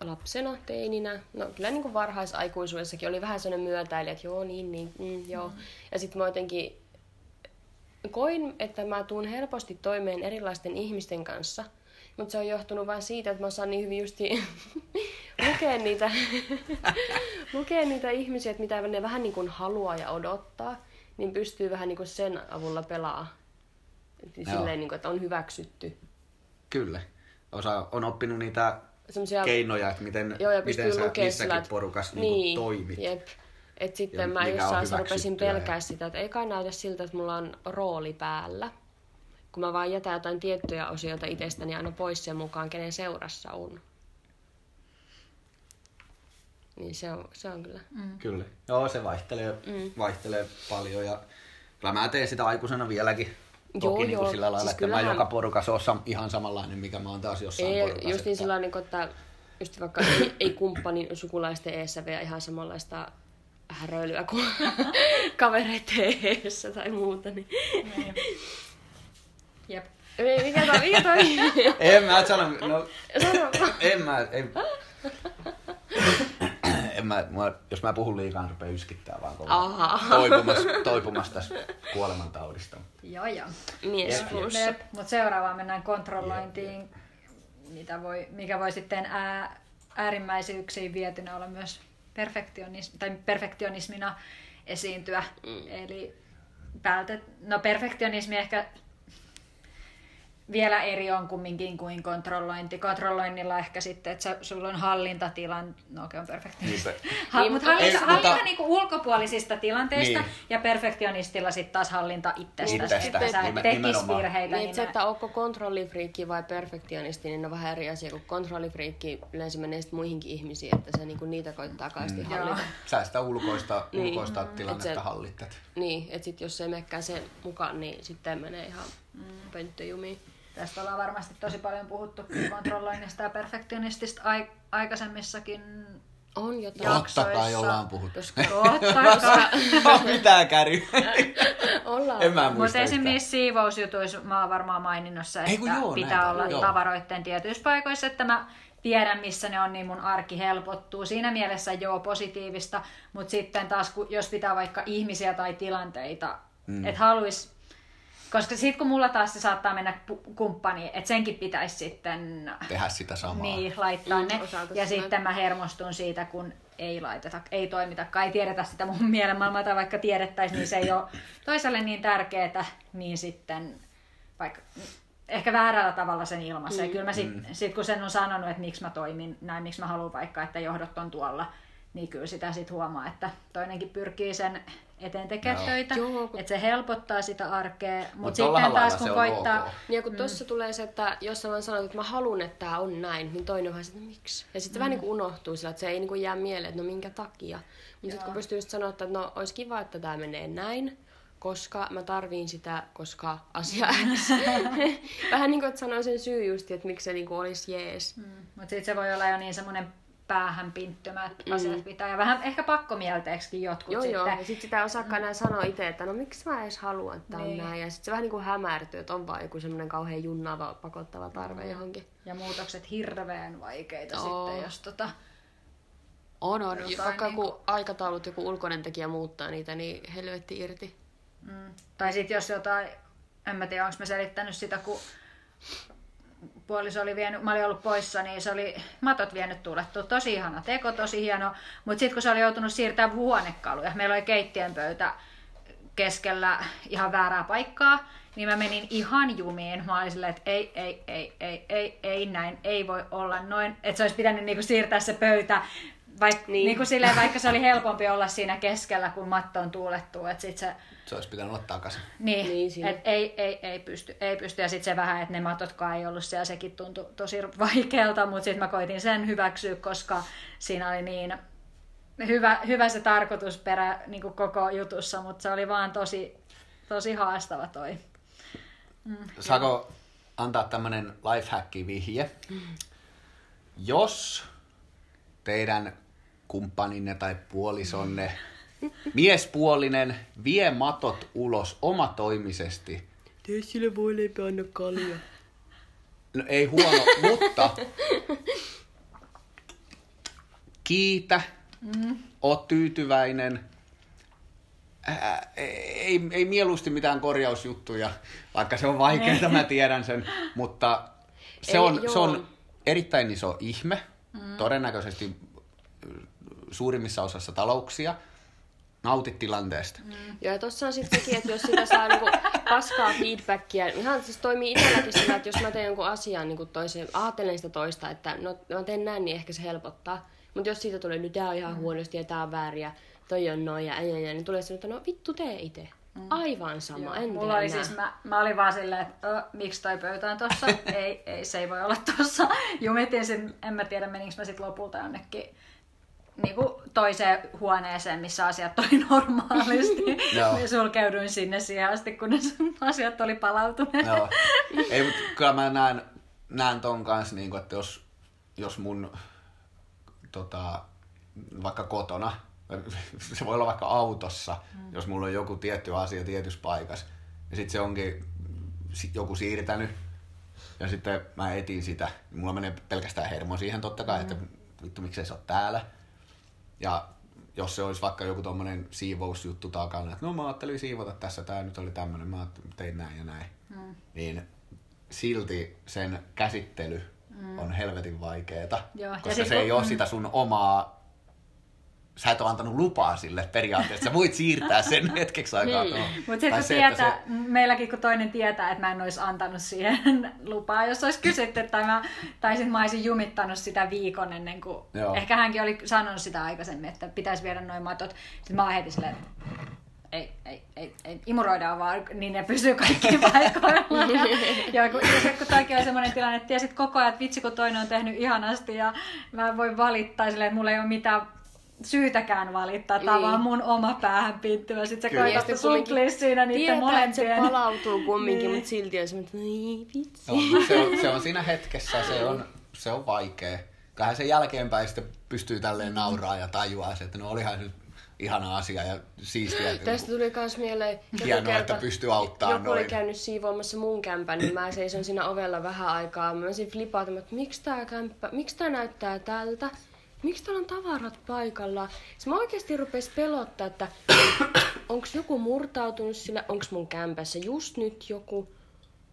lapsena, teininä, no kyllä niin kuin varhaisaikuisuudessakin oli vähän sellainen myötäilijä, että joo, niin, niin, mm, joo. Mm. Ja sitten mä jotenkin koin, että mä tuun helposti toimeen erilaisten ihmisten kanssa, mutta se on johtunut vain siitä, että mä osaan niin hyvin justi lukea niitä, lukea niitä ihmisiä, että mitä ne vähän niin kuin haluaa ja odottaa, niin pystyy vähän niin kuin sen avulla pelaa. Silleen, niin kuin, että on hyväksytty. Kyllä. Osa on oppinut niitä Semmosia, keinoja, että miten, joo, ja miten sä lukemaan missäkin sillä, että- porukassa niin. niin, toimit. Jep. Et sitten Ja mä on jossain vaiheessa rupesin pelkää sitä, että ei kai näytä siltä, että mulla on rooli päällä. Kun mä vaan jätän jotain tiettyjä osioita itsestäni aina pois sen mukaan, kenen seurassa on. Niin se on, se on kyllä. Kyllä. Joo, se vaihtelee, mm. vaihtelee paljon ja kyllä mä teen sitä aikuisena vieläkin. Toki Joo, niin kuin joo. sillä lailla, Siis että mä kyllähän- joka porukassa ole sam- ihan samanlainen, mikä mä oon taas jossain Ei, porukassa. just niin että- sillä lailla, niin että just vaikka ei, ei kumppanin sukulaisten eessä vielä ihan samanlaista häröilyä kuin kavereiden eessä tai muuta. Niin. Niin. Jep. Ei, mikä toi, mikä toi? En mä sano, no, en mä, en, en mä, mua, jos mä puhun liikaa, niin rupeaa yskittää vaan koko toipumassa, toipumassa tästä kuolemantaudista. Joo, joo. Mies Jep, plus. Jep, mutta seuraavaan mennään kontrollointiin, mitä voi, mikä voi sitten ää, äärimmäisyyksiin vietynä olla myös perfektionis, tai perfektionismina esiintyä. Mm. Eli vältet, no perfektionismi ehkä vielä eri on kumminkin kuin kontrollointi. Kontrolloinnilla ehkä sitten, että sulla on hallintatilan, no okei on perfektionista. Niinpä. Ha, Niin, mutta hallinta, Ei, hallinta mutta- niinku ulkopuolisista tilanteista Niin. ja perfektionistilla sitten taas hallinta itsestä. Itsestä, että sä et nimen- tekis nimenomaan. virheitä. Niin, että se, että onko kontrollifriikki vai perfektionisti, niin on vähän eri asia, kun kontrollifriikki yleensä menee sitten muihinkin ihmisiin, että se niinku niitä koittaa kaasti Mm. hallita. Sä sitä ulkoista, Niin. ulkoista Mm. tilannetta Et se- hallittat. Niin, että sit jos ei menekään sen mukaan, niin sitten menee ihan mm. pönttöjumiin. Tästä ollaan varmasti tosi paljon puhuttu kontrolloinnista ja perfektionistista ai- aikaisemmissakin On jotain. Totta kai ollaan puhuttu. Koska Totta kai. Mitä käry? ollaan. En mä Mutta muista esimerkiksi yhtään. siivousjutuissa mä oon varmaan maininnut Ei että joo, pitää näitä, olla joo. tavaroiden tietyissä paikoissa, että mä tiedän missä ne on, niin mun arki helpottuu. Siinä mielessä joo positiivista, mutta sitten taas kun, jos pitää vaikka ihmisiä tai tilanteita, mm. että haluais koska sitten kun mulla taas se saattaa mennä pu- kumppani, että senkin pitäisi sitten Tehdä sitä samaa. niin, laittaa Mm, ne. Ja sitten mä hermostun siitä, kun ei laiteta, ei toimitakaan, ei tiedetä sitä mun mielenmaailmaa, tai vaikka tiedettäisiin, niin se ei ole toiselle niin tärkeää, niin sitten vaikka ehkä väärällä tavalla sen ilmaisee. Mm. Kyllä mä sit, sit, kun sen on sanonut, että miksi mä toimin näin, miksi mä haluan vaikka, että johdot on tuolla, niin kyllä sitä sit huomaa, että toinenkin pyrkii sen eteen tekemään Joo. töitä, Joo, kun- että se helpottaa sitä arkea, mutta Mut sitten taas kun koittaa, ok. Ja kun tuossa tulee se, että jos sä vaan sanot, että mä haluan, että tää on näin, niin toinen on vähän se, että miksi? Ja sitten mm. vähän niin kuin unohtuu sillä, että se ei niin kuin jää mieleen, että no minkä takia. Mutta sitten kun pystyy just sanoa, että no olisi kiva, että tämä menee näin, koska mä tarviin sitä, koska asia X. Vähän niin kuin, että sanoin sen syy just, että miksi se niin kuin olisi jees. Mm. Mutta sitten se voi olla jo niin semmoinen päähän pinttymä, että mm. asiat pitää. Ja vähän ehkä pakkomielteeksikin jotkut Joo, sitten. joo. Ja sitten sitä ei osaakaan enää sanoa itse, että no miksi mä edes haluan, että on Niin. näin. Ja sitten se vähän niin kuin hämärtyy, että on vaan joku semmoinen kauhean junnaava, pakottava tarve johonkin. Ja muutokset hirveän vaikeita Joo. sitten, jos tota... On, on. Jotain Vaikka niinku- joku aikataulut, joku ulkoinen tekijä muuttaa niitä, niin helvetti irti. Mm. Tai sitten jos jotain, en mä tiedä, onko mä selittänyt sitä, kun puoliso oli vienyt, mä olin ollut poissa, niin se oli matot vienyt tuulettua. Tosi ihana teko, tosi hieno. Mutta sitten kun se oli joutunut siirtämään huonekaluja, meillä oli keittiön pöytä keskellä ihan väärää paikkaa, niin mä menin ihan jumiin. Mä olin silleen, että ei, ei, ei, ei, ei, ei näin, ei voi olla noin. Että se olisi pitänyt niinku siirtää se pöytä, vaik, Niin. niin. niinku silleen, vaikka se oli helpompi olla siinä keskellä, kun matto on tuulettu. Että sit se, Se olisi pitänyt ottaa takaisin. niin, Niin, et ei, ei, ei, pysty, ei pysty. Ja sitten se vähän, että ne matotkaan ei ollut siellä, sekin tuntui tosi vaikealta, mutta sitten mä koitin sen hyväksyä, koska siinä oli niin hyvä, hyvä se tarkoitusperä niin kuin koko jutussa, mutta se oli vaan tosi, tosi haastava toi. Saako antaa tämmönen lifehack-vihje? Jos teidän kumppaninne tai puolisonne, miespuolinen, vie matot ulos omatoimisesti, Tee sille voi leipä anna kalja. no ei huono, mutta kiitä, mm. oot tyytyväinen, Ää, ei, ei mieluusti mitään korjausjuttuja, vaikka se on vaikeaa, mä tiedän sen, mutta se Ei, on, se on erittäin iso ihme, mm. todennäköisesti suurimmissa osassa talouksia. Nautit tilanteesta. Mm. Joo, ja tossa on sitten sekin, että jos sitä saa niinku paskaa feedbackia, ihan siis toimii itselläkin sillä, että jos mä teen jonkun asian niinku toiseen, ajattelen sitä toista, että no mä teen näin, niin ehkä se helpottaa. Mutta jos siitä tulee, nyt tää on ihan huonosti ja tää on väärin ja toi on noin ja, ja, ja niin tulee se, että no vittu tee itse. Aivan sama, en Mulla oli enää. siis, mä, mä olin vaan silleen, että ö, miksi toi pöytä on tossa? ei, ei, se ei voi olla tossa. Jumitin sen, en mä tiedä meninkö mä sit lopulta jonnekin niin kuin toiseen huoneeseen, missä asiat oli normaalisti. Ja sulkeuduin sinne siihen asti, kunnes asiat oli palautuneet. Joo. Ei, mutta kyllä mä näen, näen ton kanssa, niin että jos, jos mun tota, vaikka kotona, se voi olla vaikka autossa, mm. jos mulla on joku tietty asia tietyssä paikassa, ja sitten se onkin joku siirtänyt, ja sitten mä etin sitä, niin mulla menee pelkästään hermo siihen totta kai, mm. että vittu miksei se ole täällä. Ja jos se olisi vaikka joku tommonen siivousjuttu takana, että no mä ajattelin siivota tässä, tää nyt oli tämmönen, mä tein näin ja näin. Mm. Niin silti sen käsittely mm. on helvetin vaikeeta, Joo, ja koska sit se ei ole mm. sitä sun omaa sä et ole antanut lupaa sille periaatteessa. Sä voit siirtää sen hetkeksi aikaa. Niin. Mutta sitten se, että tietää, meilläkin kun toinen tietää, että mä en olisi antanut siihen lupaa, jos olisi kysytty, tai, mä, tai sitten mä olisin jumittanut sitä viikon ennen kuin, Joo. ehkä hänkin oli sanonut sitä aikaisemmin, että pitäisi viedä noin matot. Sitten mä oon heti silleen, ei, ei, ei, ei, imuroidaan vaan, niin ne pysyy kaikki paikoillaan. Ja, ja kun, kun toikin oli semmoinen tilanne, että tiesit koko ajan, että vitsi kun toinen on tehnyt ihanasti ja mä en voi valittaa silleen, että mulla ei ole mitään syytäkään valittaa. Tämä Niin. vaan mun oma päähän pinttymä. Sitten se koetat sunklia siinä niiden Tietää, että se molempien. palautuu kumminkin, Niin. mutta silti on semmoinen, että ei vitsi. On, se, on, se on siinä hetkessä, se on, se on vaikea. Kyllähän sen jälkeenpäin sitten pystyy tälleen nauraa ja tajuaa se, että no olihan se nyt ihana asia ja siistiä. Tästä tuli myös mieleen, joku Hienoa, että pystyy auttamaan joku oli noin. käynyt siivoamassa mun kämpän, niin mä seison siinä ovella vähän aikaa. Mä menisin flipata, että miksi tää kämppä, miksi tää näyttää tältä? Miksi täällä on tavarat paikalla? Siis mä oikeasti rupes pelottaa, että onks joku murtautunut sillä, onks mun kämpässä just nyt joku,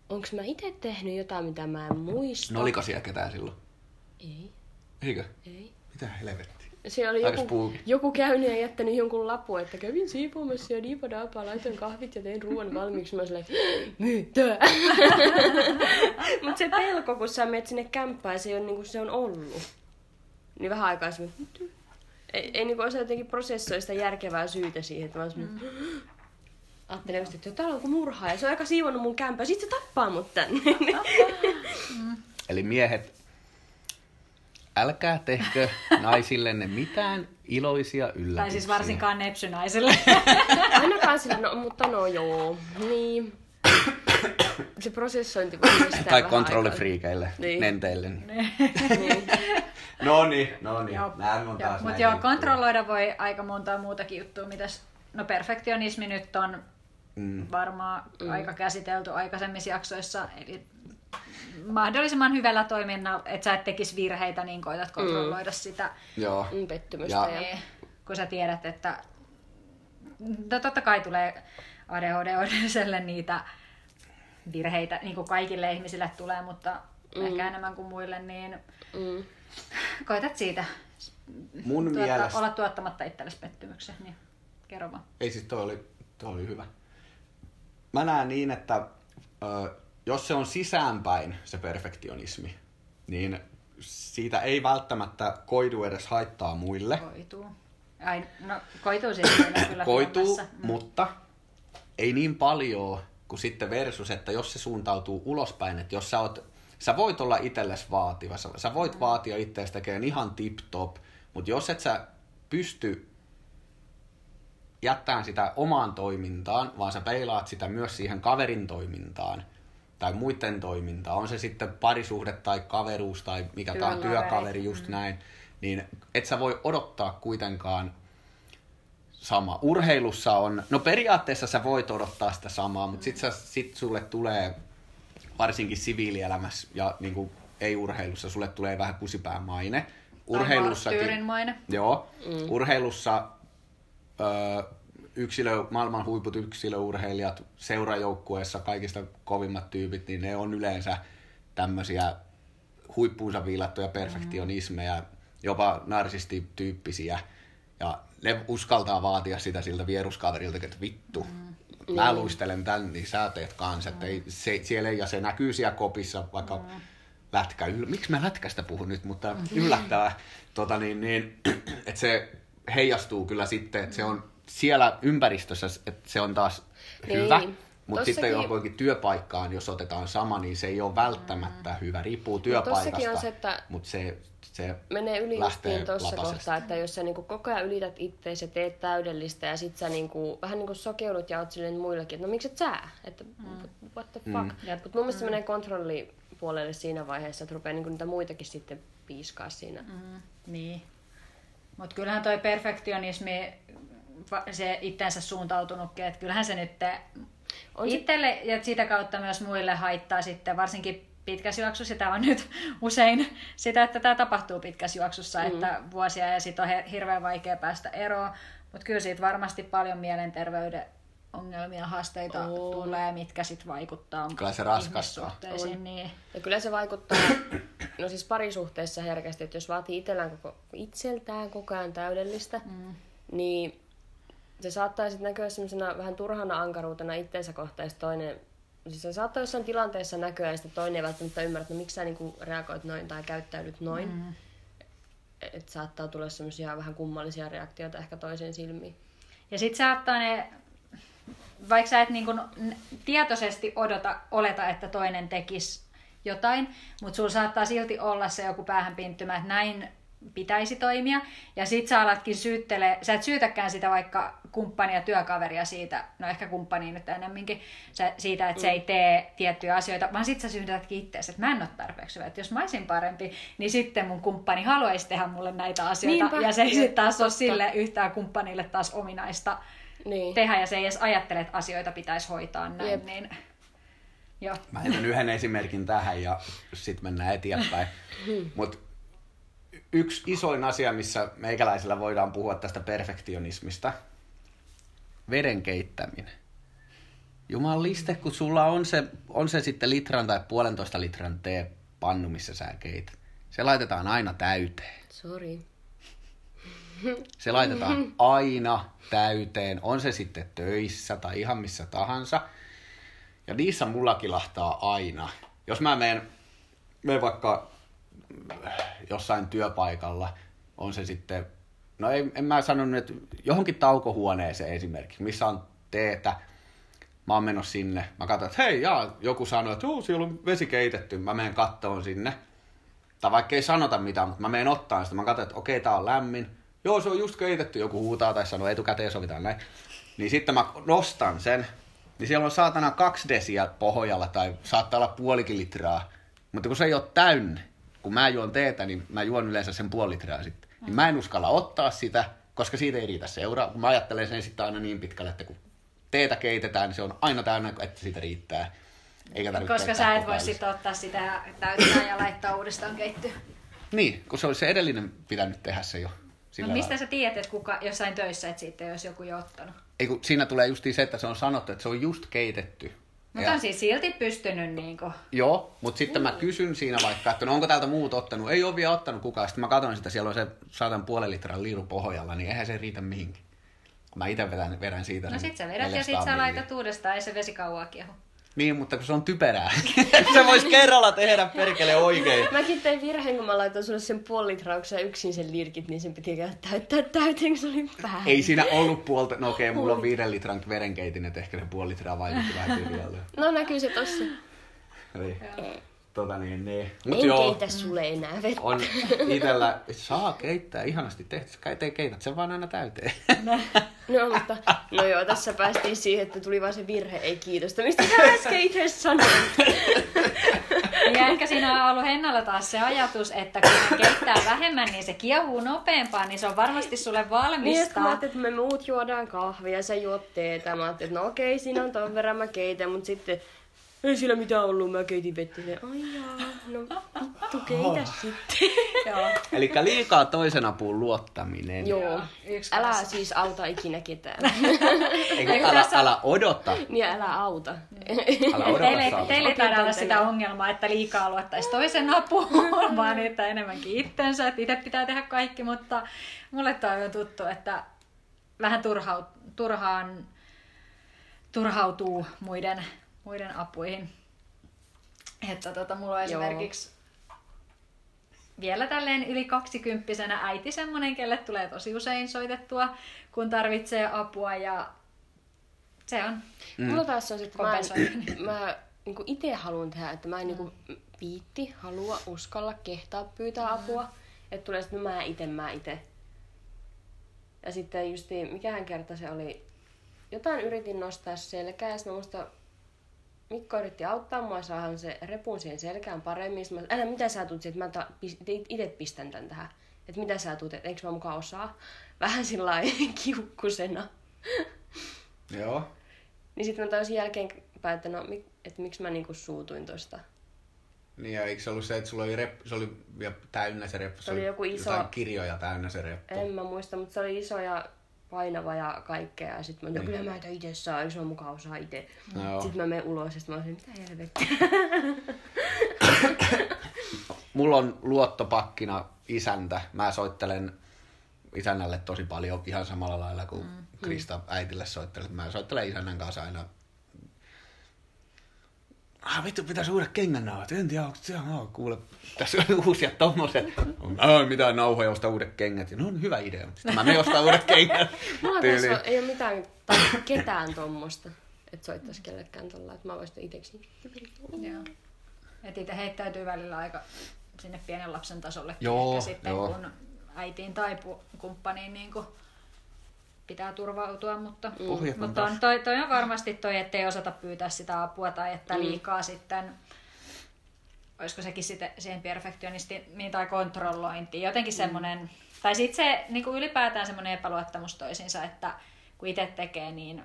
onks mä itse tehnyt jotain, mitä mä en muista? No oliko siellä ketään silloin? Ei, Eikö? ei. Mitä helvettiä? Siellä oli joku, joku käynyt ja jättänyt jonkun lapun, että kävin siivoamassa ja diipadapa, laitoin kahvit ja tein ruoan valmiiksi. Mä silleen, mitä? Mutta se pelko, kun sä menet sinne kämppään se on, niinku, se on ollut. Niin vähän aikaa se ei, ei niinku osaa jotenkin prosessoida sitä järkevää syytä siihen, että mä oon mm. Ajattelin just, että täällä on joku murhaa ja se on aika siivonnut mun kämpää, sit se tappaa mut tänne. Eli miehet, älkää tehkö naisillenne mitään iloisia yllätyksiä. Tai siis varsinkaan nepsynaisille. Ainakaan sillä, no, mutta no joo. Niin. Se prosessointi voi Tai kontrollifriikeille, Niin. niin. nenteille. Niin. Niin. No niin, no niin. Joo. Nämä on taas Mutta joo, kontrolloida voi aika montaa muutakin juttua. Mitäs, no perfektionismi nyt on Mm. varmaan mm. aika käsitelty aikaisemmissa jaksoissa. Eli mahdollisimman hyvällä toiminnalla, että sä et tekisi virheitä, niin koitat kontrolloida mm. sitä. Joo. Mm, Pettymystä Ja- ja... Niin, kun sä tiedät, että no totta kai tulee ADHD-oireiselle niitä virheitä, niin kuin kaikille ihmisille tulee, mutta mm. ehkä enemmän kuin muille, niin Mm. Koitat siitä Mun tuotta, mielestä... olla tuottamatta itsellesi pettymyksen. Niin kerro vaan. Ei siis toi oli, toi oli hyvä. Mä näen niin, että ö, jos se on sisäänpäin se perfektionismi, niin siitä ei välttämättä koidu edes haittaa muille. Koituu. Ai, no koituu siis kyllä Koituu. Mm. mutta ei niin paljon kuin sitten versus, että jos se suuntautuu ulospäin, että jos sä, oot, sä voit olla itsellesi vaativa, sä, sä voit vaatia itseäsi tekemään ihan tip-top, mutta jos et sä pysty jättämään sitä omaan toimintaan, vaan sä peilaat sitä myös siihen kaverin toimintaan tai muiden toimintaan, on se sitten parisuhde tai kaveruus tai mikä tahansa Työkaveri. työkaveri, just mm. näin, niin et sä voi odottaa kuitenkaan sama. Urheilussa on, no periaatteessa sä voit odottaa sitä samaa, mutta sit, sä, sit sulle tulee, varsinkin siviilielämässä ja niin kuin ei-urheilussa, sulle tulee vähän kusipään maine. marttyyrin maine. Joo, mm. urheilussa ö, yksilö, maailman huiput yksilöurheilijat seurajoukkueessa, kaikista kovimmat tyypit, niin ne on yleensä tämmöisiä huippuunsa viilattuja perfektionismeja, mm. jopa narsistityyppisiä. Ja ne uskaltaa vaatia sitä siltä vieruskaverilta, että vittu, mm. Mä luistelen tän, niin sä teet kanssa. Mm. Ei, se, siellä ja se näkyy siellä kopissa, vaikka mm. lätkä, miksi mä lätkästä puhun nyt, mutta yllättävää, tota niin, niin, että se heijastuu kyllä sitten, että se on siellä ympäristössä, että se on taas Niin. hyvä, mutta sitten Tossakin- johonkin työpaikkaan, jos otetaan sama, niin se ei ole välttämättä hyvä. Riippuu työpaikasta, on se, että mutta se, se menee yli lähtee justiin tuossa kohtaa, että jos sä niinku koko ajan ylität ittees ja teet täydellistä ja sit sä niinku, vähän niinku sokeudut ja oot silleen muillekin, että no miksi et sä? Että what the fuck? Mm. Mutta mun mielestä se menee kontrollipuolelle siinä vaiheessa, että rupeaa niinku niitä muitakin sitten piiskaa siinä. Mm. Mm, niin. Mutta kyllähän toi perfektionismi, se itsensä suuntautunutkin, että kyllähän se nyt On se- itselle ja sitä kautta myös muille haittaa sitten, varsinkin pitkässä juoksussa. Tämä on nyt usein sitä, että tämä tapahtuu pitkässä juoksussa, mm. että vuosia ja sitten on he- hirveän vaikea päästä eroon. Mutta kyllä siitä varmasti paljon mielenterveyden ongelmia, haasteita On. tulee, mitkä sitten vaikuttaa Kyllä se raskastaa. ihmissuhteisiin. Niin. Ja kyllä se vaikuttaa, no siis parisuhteessa herkästi, että jos vaatii itsellään koko, itseltään koko ajan täydellistä, mm. niin se saattaa sitten näkyä semmoisena vähän turhana ankaruutena itteensä kohtaan, toinen, siis se saattaa jossain tilanteessa näkyä, ja sitten toinen ei välttämättä ymmärrä, että no, miksi sä niinku reagoit noin tai käyttäydyt noin. Mm. Että saattaa tulla semmoisia vähän kummallisia reaktioita ehkä toisen silmiin. Ja sit saattaa ne, vaikka sä et niin kun tietoisesti odota, oleta, että toinen tekisi jotain, mutta sulla saattaa silti olla se joku päähänpinttymä, että näin pitäisi toimia. Ja sit sä alatkin syyttele, sä et syytäkään sitä vaikka kumppania, työkaveria siitä, no ehkä kumppania nyt enemminkin, sä, siitä, että se ei tee tiettyjä asioita, vaan sit sä syytätkin itseäsi, että mä en ole tarpeeksi hyvä. Että jos mä olisin parempi, niin sitten mun kumppani haluaisi tehdä mulle näitä asioita. Niinpä. ja se ei sitten taas ole sille yhtään kumppanille taas ominaista Niin. tehdä ja se ei edes ajattele, että asioita pitäisi hoitaa näin, Jep. niin joo. Mä heitän yhden esimerkin tähän ja sitten mennään eteenpäin. Mutta yksi isoin asia, missä meikäläisillä voidaan puhua tästä perfektionismista, veden keittäminen. Jumaliste, kun sulla on se, on se sitten litran tai puolentoista litran teepannu, missä sä keität. Se laitetaan aina täyteen. Sori. Se laitetaan aina täyteen, on se sitten töissä tai ihan missä tahansa. Ja niissä mulla kilahtaa aina. Jos mä menen, menen vaikka jossain työpaikalla, on se sitten, no ei, en mä sanonut, että johonkin taukohuoneeseen esimerkiksi, missä on teetä, mä oon menossa sinne, mä katson, että hei, jaa, joku sanoi, että Uu, siellä on vesi keitetty, mä menen kattoon sinne, tai vaikka ei sanota mitään, mutta mä menen ottaa sitä, mä katson, että okei, tää on lämmin. Joo, se on just keitetty, joku huutaa tai sanoo etukäteen sovitaan näin. Niin sitten mä nostan sen, niin siellä on saatana kaksi desiä pohjalla tai saattaa olla puolikin litraa. Mutta kun se ei ole täynnä, kun mä juon teetä, niin mä juon yleensä sen puoli litraa sitten. Niin mä en uskalla ottaa sitä, koska siitä ei riitä seuraa. Kun mä ajattelen sen sitten aina niin pitkälle, että kun teetä keitetään, niin se on aina täynnä, että siitä riittää. Eikä tarvitse Koska sä et voi sitten ottaa sitä täyttää ja laittaa uudestaan keittyä. Niin, kun se olisi se edellinen pitänyt tehdä se jo. Sillä No mistä lailla. sä tiedät, että kuka jossain töissä, että siitä olisi joku jo ottanut? Ei, kun siinä tulee justiin se, että se on sanottu, että se on just keitetty. Mutta on siis silti pystynyt niinku... Joo, mutta sitten mä kysyn siinä vaikka, että no onko täältä muut ottanut. Ei ole vielä ottanut kukaan. Sitten mä katson sitä, siellä on se saatan puolen litran liiru pohjalla, niin eihän se riitä mihinkään. Kun mä itse vedän, vedän siitä No sit sä vedät ja 400 sit sä laitat uudestaan, ei se vesi kauaa kiehu. Niin, mutta kun se on typerää. se voisi kerralla tehdä perkele oikein. Mäkin tein virheen, kun mä laitoin sulle sen puoli litrauksen yksin sen lirkit, niin sen piti täyttää täyteen, kun se oli vähän. Ei siinä ollut puolta, no okei, mulla on viiden litran verenkeitin, että ehkä se puoli litraa vaikutti vähän tyhjälle. No näkyy se tossa. Eli, tota niin, niin. Mut En joo, keitä sulle enää vettä. on itellä, saa keittää ihanasti tehty, sä kai- keität sen vaan aina täyteen. No mutta, no joo, tässä päästiin siihen, että tuli vaan se virhe, ei kiitosta. Mistä sä äsken itse sanoit? Ja ehkä siinä on ollut Hennalla taas se ajatus, että kun keittää vähemmän, niin se kiehuu nopeampaan, niin se on varmasti sulle Niin, valmista. ajattelin, että me muut juodaan kahvia ja sä juot teetä. Mä ajattelin, että no okei, siinä on ton verran mä keitän, mutta sitten ei sillä mitään ollut, mä keitin vettä. Ja, Ai jaa, no vittu, keitä sitten. Joo. Eli liikaa toisen apuun luottaminen. Joo, Yksi älä kanssa. siis auta ikinä ketään. Eikä, Ei, älä, tässä- älä odota. Niin älä auta. Älä odota Teille, ei taida olla sitä ongelmaa, että liikaa luottaisi toisen apuun, vaan että enemmänkin itsensä, että itse pitää tehdä kaikki, mutta mulle toi on tuttu, että vähän turhaut, turhaan, turhautuu muiden, muiden apuihin. Että tota, mulla on Joo. esimerkiksi vielä tälleen yli kaksikymppisenä äiti semmonen, kelle tulee tosi usein soitettua, kun tarvitsee apua ja se on. Mm. Mulla taas on, että mä, en, mä niin itse haluan tehdä, että mä en niin viitti, halua, uskalla, kehtaa pyytää apua. Että tulee sitten, mä itse, mä itse. Ja sitten justiin, mikähän kerta se oli, jotain yritin nostaa selkää, ja sitten mä Mikko yritti auttaa mua, saahan se repun siihen selkään paremmin. Sitten mä, älä mitä sä tuut, että mä ta, itse pistän tän tähän. Että mitä sä tuut, että eikö mä mukaan osaa. Vähän sillä kiukkusena. Joo. Niin sitten mä tajusin jälkeenpäin, että, no, että miksi mä niinku suutuin tosta. Niin ja eikö se ollut se, että sulla oli, rep, se oli vielä täynnä se reppu? Se oli joku iso- kirjoja täynnä se reppu. En mä muista, mutta se oli iso ja painava ja kaikkea. Ja sitten mä, no Niin. kyllä mäitä itse saa, se on mukaan osaa itse. Joo. Sitten mä menen ulos ja sitten mä olisin, mitä helvettiä. Mulla on luottopakkina isäntä. Mä soittelen isännälle tosi paljon ihan samalla lailla kuin mm. Krista äitille soittelet. Mä soittelen isännän kanssa aina. Ah, vittu, pitäisi uudet kengännauhat. En tiedä, onko se no, kuule, tässä on uusia tommoset. Ai, mitään nauhoja, ostaa uudet kengät. Ja no on hyvä idea. Sitten mä menen ostaa uudet kengät. Mulla ei ole mitään tai ketään tommosta, että soittaisi kellekään tolla, että mä voisin iteksi. Joo. Et itse heittäytyy välillä aika sinne pienen lapsen tasolle. Joo, Ehkä sitten joo. kun äitiin tai pu- kumppaniin niin kuin pitää turvautua, mutta, on mutta on, toi, toi on varmasti toi, ettei osata pyytää sitä apua tai että Mm. liikaa sitten olisiko sekin sitten siihen perfektionistiin tai kontrollointiin. Jotenkin semmoinen, tai sitten se niin kuin ylipäätään semmoinen epäluottamus toisiinsa, että kun itse tekee, niin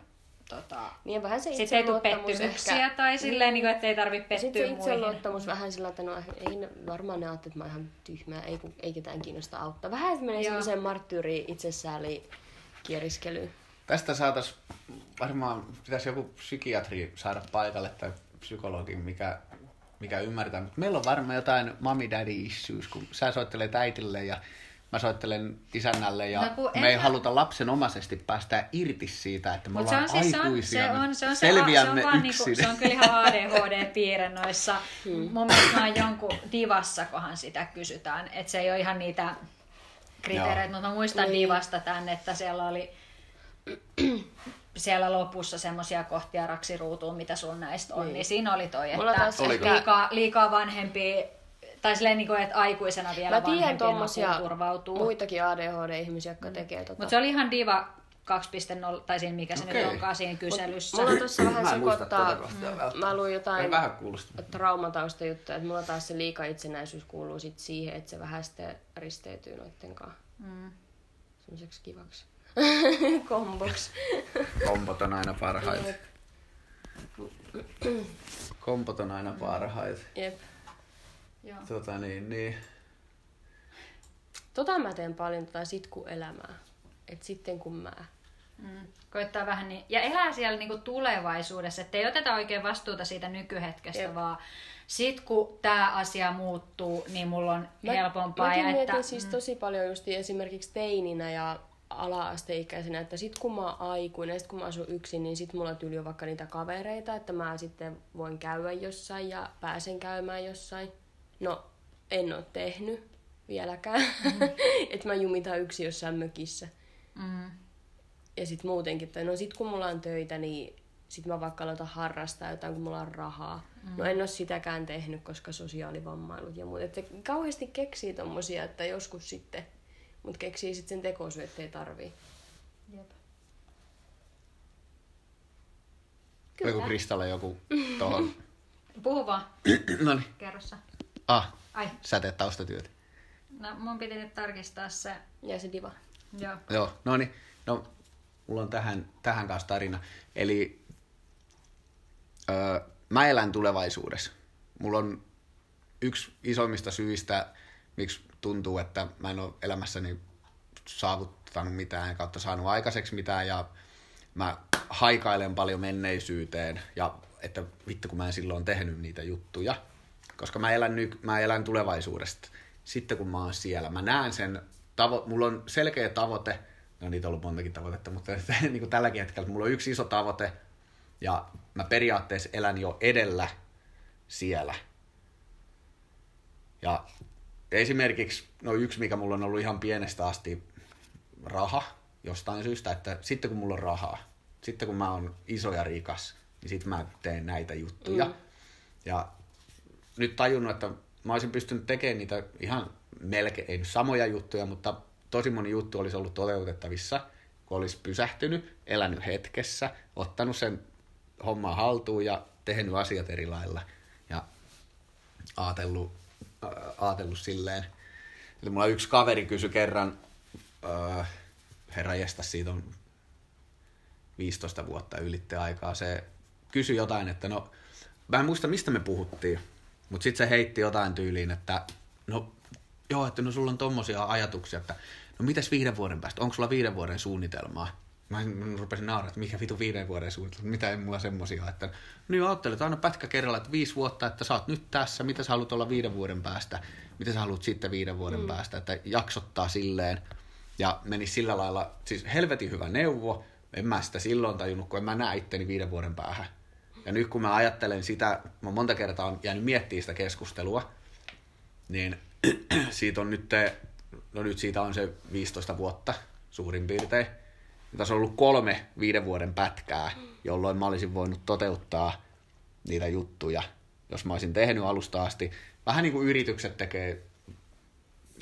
tota, Niin vähän se sitten ei tule pettymyksiä ehkä- tai silleen, niin kuin, että ei tarvitse Sitten pettyä se muihin. itseluottamus vähän sillä, että no ei ne, varmaan ne ajattelee, että mä oon ihan tyhmää, ei, ei ketään kiinnosta auttaa. Vähän se menee semmoiseen marttyyri itsesääli kieriskelyyn. Tästä saataisiin, varmaan pitäisi joku psykiatri saada paikalle tai psykologi, mikä, mikä ymmärtää. Mutta meillä on varmaan jotain mommy daddy issues, kun sä soittelet äitille ja mä soittelen isännälle ja No me ei mä- haluta lapsenomaisesti päästä irti siitä, että me se ollaan on, siis, se on, aikuisia, se on, se on, se, selviämme se on, vaan yksin. niinku, se on kyllä ihan ADHD-piirre noissa. Mun mielestä jonkun divassa, kohan sitä kysytään. Että se ei ole ihan niitä kriteereitä, mutta mä muistan Niin. divasta tämän, että siellä oli siellä lopussa semmoisia kohtia raksiruutuun, mitä sun näistä on, niin, Niin. siinä oli toi, Mulla että liikaa, liikaa vanhempia Tai silleen, niin kuin, että aikuisena vielä Mä tiedän tommosia apuun turvautuu. muitakin ADHD-ihmisiä, jotka tekee tota. Mutta se oli ihan diva 2.0, tai siinä mikä se Okei. nyt onkaan siinä kyselyssä. Mulla on tossa vähän sekoittaa, tätä kohtaa välttämättä. mä luin jotain vähän traumatausta juttuja, että mulla taas se liika itsenäisyys kuuluu sit siihen, että se vähän sitten risteytyy noitten kanssa. Mm. Semmoiseksi kivaksi komboksi. Kompot on aina parhaita. Kompot on aina parhaita. Jep. Joo. Tota niin, niin. Tota mä teen paljon tota sitkuelämää. Et sitten kun mä... Mm. Koittaa vähän niin, ja elää siellä niinku tulevaisuudessa, että ei oteta oikein vastuuta siitä nykyhetkestä, Jep. vaan sit kun tämä asia muuttuu, niin mulla on Mä, helpompaa. mäkin ja mietin että, siis tosi paljon just esimerkiksi teininä ja ala-asteikäisenä, että sit kun mä oon aikuinen, sit kun mä asun yksin, niin sit mulla tyyli on vaikka niitä kavereita, että mä sitten voin käydä jossain ja pääsen käymään jossain. No, en oo tehnyt vieläkään. Mm. että mä jumitan yksi jossain mökissä. mm, Ja sit muutenkin, että no sit kun mulla on töitä, niin sit mä vaikka aloitan harrastaa jotain, kun mulla on rahaa. Mm. No en oo sitäkään tehnyt, koska sosiaalivammailut ja muut. Että kauheasti keksii tommosia, että joskus sitten, mut keksii sitten sen tekosyy, ettei tarvii. jep. Joku Kristalle joku tohon. Puhu vaan, no niin. kerro sä. Ah, Ai, sä teet taustatyötä. no mun piti nyt tarkistaa se. Ja se diva. Joo. Joo, no niin. No, mulla on tähän, tähän kanssa tarina. Eli öö, mä elän tulevaisuudessa. Mulla on yksi isoimmista syistä, miksi tuntuu, että mä en ole elämässäni saavuttanut mitään kautta saanut aikaiseksi mitään ja mä haikailen paljon menneisyyteen ja että vittu kun mä en silloin tehnyt niitä juttuja. Koska mä elän, ny- mä elän tulevaisuudesta. Sitten kun mä oon siellä, mä näen sen, tavo- mulla on selkeä tavoite, no niitä on ollut montakin tavoitetta, mutta niin kuin tälläkin hetkellä mulla on yksi iso tavoite ja mä periaatteessa elän jo edellä siellä. Ja esimerkiksi, no yksi mikä mulla on ollut ihan pienestä asti raha jostain syystä, että sitten kun mulla on rahaa, sitten kun mä oon iso ja rikas, niin sitten mä teen näitä juttuja. Mm. Ja nyt tajunnut, että mä olisin pystynyt tekemään niitä ihan melkein, ei nyt samoja juttuja, mutta tosi moni juttu olisi ollut toteutettavissa, kun olisi pysähtynyt, elänyt hetkessä, ottanut sen homman haltuun ja tehnyt asiat eri lailla ja ajatellut, ää, ajatellut silleen. Että mulla yksi kaveri kysyi kerran, ää, herra jesta, siitä on 15 vuotta ylitte aikaa, se kysyi jotain, että no, mä en muista mistä me puhuttiin, mutta sitten se heitti jotain tyyliin, että no joo, että no sulla on tommosia ajatuksia, että no mitäs viiden vuoden päästä, onko sulla viiden vuoden suunnitelmaa? Mä, rupesin nauraa, että mikä vitu viiden vuoden suunnitelma, mitä ei mulla semmosia ole, että no joo, ajattelet aina pätkä kerralla, että viisi vuotta, että sä oot nyt tässä, mitä sä haluat olla viiden vuoden päästä, mitä sä haluat sitten viiden vuoden mm. päästä, että jaksottaa silleen. Ja meni sillä lailla, siis helvetin hyvä neuvo, en mä sitä silloin tajunnut, kun en mä näe itteni viiden vuoden päähän. Ja nyt kun mä ajattelen sitä, mä monta kertaa on jäänyt miettimään sitä keskustelua, niin siitä on nyt, no nyt siitä on se 15 vuotta suurin piirtein. Ja tässä on ollut kolme viiden vuoden pätkää, jolloin mä olisin voinut toteuttaa niitä juttuja, jos mä olisin tehnyt alusta asti. Vähän niin kuin yritykset tekee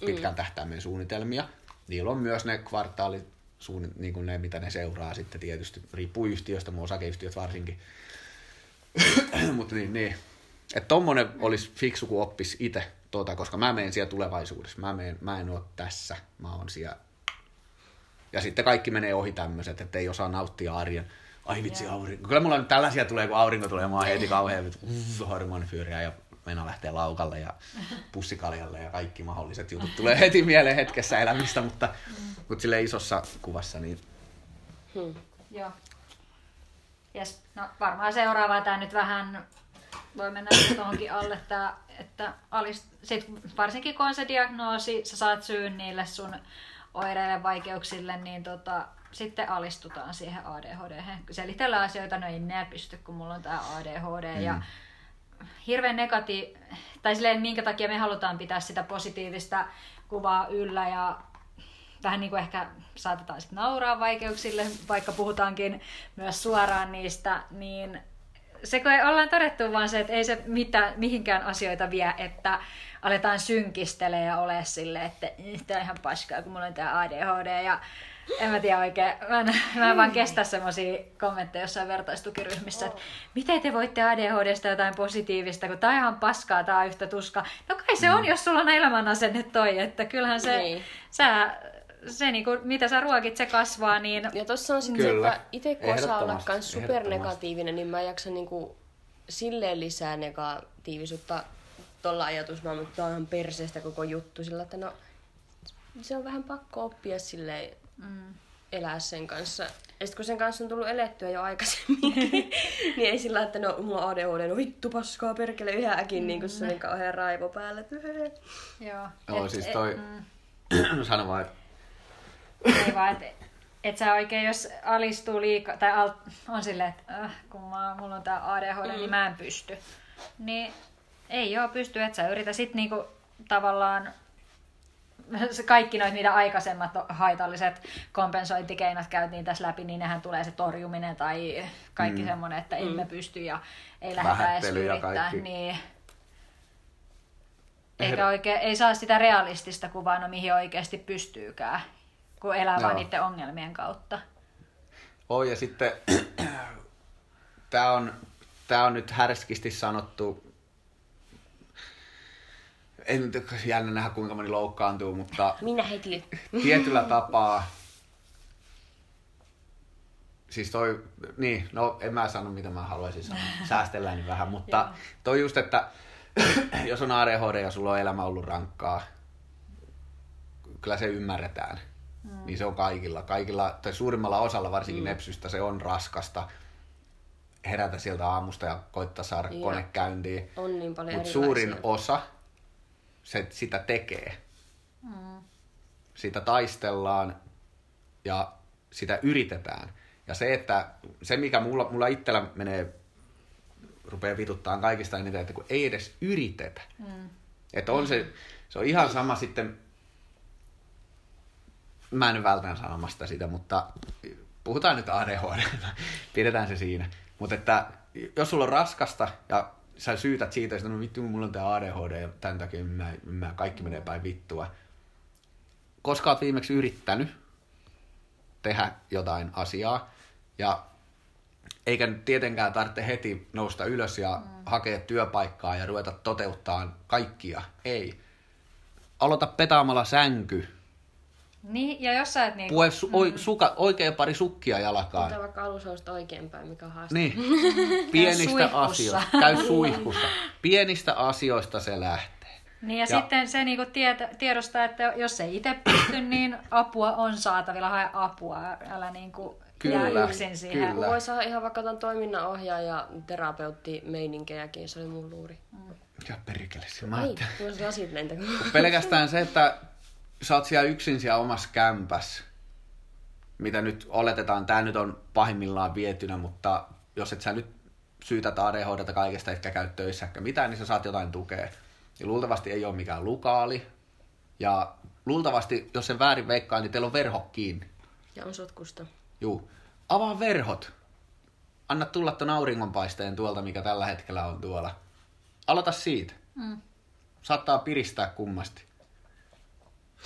pitkän tähtäimen suunnitelmia. Niillä on myös ne kvartaalit, suunni- niin kuin ne, mitä ne seuraa sitten tietysti. Riippuu yhtiöstä, mun osakeyhtiöt varsinkin. Mutta niin, niin. Että tommonen olisi fiksu, kun oppis itse tota, koska mä menen siellä tulevaisuudessa. Mä, menen, mä en ole tässä, mä oon siellä. Ja sitten kaikki menee ohi tämmöiset, että ei osaa nauttia arjen. Ai vitsi, aurinko. Kyllä mulla nyt tällaisia tulee, kun aurinko tulee, mä oon heti kauhean uh, hormonifyyriä ja mennä lähtee laukalle ja pussikaljalle ja kaikki mahdolliset jutut tulee heti mieleen hetkessä elämistä, mutta, mutta sille isossa kuvassa niin Hmm. Joo. Yes. No varmaan seuraavaa tämä nyt vähän voi mennä tuohonkin alle, tää, että alist, sit varsinkin kun on se diagnoosi, sä saat syyn niille sun oireille, vaikeuksille, niin tota, sitten alistutaan siihen ADHD. Selitellä asioita, no ei enää pysty, kun mulla on tämä ADHD. Mm. Ja hirveän negati... Tai silleen, minkä takia me halutaan pitää sitä positiivista kuvaa yllä ja vähän niin kuin ehkä saatetaan sitten nauraa vaikeuksille, vaikka puhutaankin myös suoraan niistä, niin se kun ollaan todettu vaan se, että ei se mitään, mihinkään asioita vie, että aletaan synkistelee ja ole silleen, että tämä on ihan paskaa, kun mulla on tämä ADHD ja en mä tiedä oikein, mä en, mä en vaan kestä semmosia kommentteja jossain vertaistukiryhmissä, että miten te voitte ADHDsta jotain positiivista, kun tää on ihan paskaa, tää on yhtä tuskaa. No kai se on, jos sulla on elämän asenne toi, että kyllähän se, Niin. sä, se niinku, mitä sä ruokit, se kasvaa, niin Ja tossa on sitten Kyllä. että itse kun osaa olla kans supernegatiivinen, niin mä jaksan niinku silleen lisää negatiivisuutta tuolla ajatusmaailmalla, että tää on ihan perseestä koko juttu. Sillä että no, se on vähän pakko oppia silleen mm, elää sen kanssa. Ja sit kun sen kanssa on tullut elettyä jo aikaisemmin, niin ei sillä, että no mulla on ADHD, no vittu paskaa perkele yhäkin, niin kun se on kauhean raivo päällä. joo. Joo, siis toi, mm. sano vaan, että Ei vaan, että et sä oikein, jos alistuu liikaa, tai alt, on silleen, että äh, kun mä, mulla on tää ADHD, mm. niin mä en pysty. Niin ei joo pysty, että sä yritä sit niinku tavallaan se kaikki noit niitä aikaisemmat haitalliset kompensointikeinot käytiin tässä läpi, niin nehän tulee se torjuminen tai kaikki mm. semmoinen, että emme pysty ja ei lähdetä edes yrittää. kaikki. Niin, eikä oikein, ei saa sitä realistista kuvaa, no mihin oikeasti pystyykään, kun elää Joo. vaan niiden ongelmien kautta. Oi, ja sitten tämä on, tää on nyt härskisti sanottu, en nyt jännä nähdä kuinka moni loukkaantuu, mutta Minä heti. tietyllä tapaa, siis toi, niin, no en mä sano mitä mä haluaisin sanoa, säästellään niin vähän, mutta toi just, että jos on ADHD ja sulla on elämä ollut rankkaa, kyllä se ymmärretään. Mm. Niin se on kaikilla. Kaikilla, tai suurimmalla osalla varsinkin mm. nepsystä se on raskasta herätä sieltä aamusta ja koittaa saada Joo. kone käyntiin. On niin paljon Mutta suurin osa se, sitä tekee. Mm. Sitä taistellaan ja sitä yritetään. Ja se, että se mikä mulla, mulla itsellä menee, rupeaa vituttaa kaikista eniten, että kun ei edes yritetä. Mm. Että on se, se on ihan sama sitten, mä en vältän sanomasta sitä, mutta puhutaan nyt ADHD, pidetään se siinä. Mutta että jos sulla on raskasta ja sä syytät siitä, että no vittu, mulla on tää ADHD ja tämän takia mä, mä, kaikki menee päin vittua. Koska oot viimeksi yrittänyt tehdä jotain asiaa ja eikä nyt tietenkään tarvitse heti nousta ylös ja mm. hakea työpaikkaa ja ruveta toteuttaa kaikkia. Ei. Aloita petaamalla sänky. Niin, ja jos sä et niinku... Pue su- oi, suka, oikea pari sukkia jalkaan. Mutta vaikka olisi oikeinpäin, mikä on haaste. Niin. Pienistä asioista. Käy suihkussa. Pienistä asioista se lähtee. Niin ja, Ja- sitten se niinku tieto, tiedostaa, että jos ei itse pysty, niin apua on saatavilla, hae apua, älä niinku Kyllä, jää yksin siihen. kyllä. Voi saada ihan vaikka tämän toiminnanohjaaja, terapeutti, meininkejäkin, se oli mun luuri. Ja perkele, se mä tuossa lasit lentä. Pelkästään se, että sä oot siellä yksin siellä omassa kämpäs, mitä nyt oletetaan, tämä nyt on pahimmillaan vietynä, mutta jos et sä nyt syytät ADHDta kaikesta, etkä käy töissä eikä mitään, niin sä saat jotain tukea. Ja luultavasti ei ole mikään lukaali. Ja luultavasti, jos sen väärin veikkaa, niin teillä on verho kiinni. Ja on sotkusta. Juu. Avaa verhot. Anna tulla ton auringonpaisteen tuolta, mikä tällä hetkellä on tuolla. Aloita siitä. Mm. Saattaa piristää kummasti.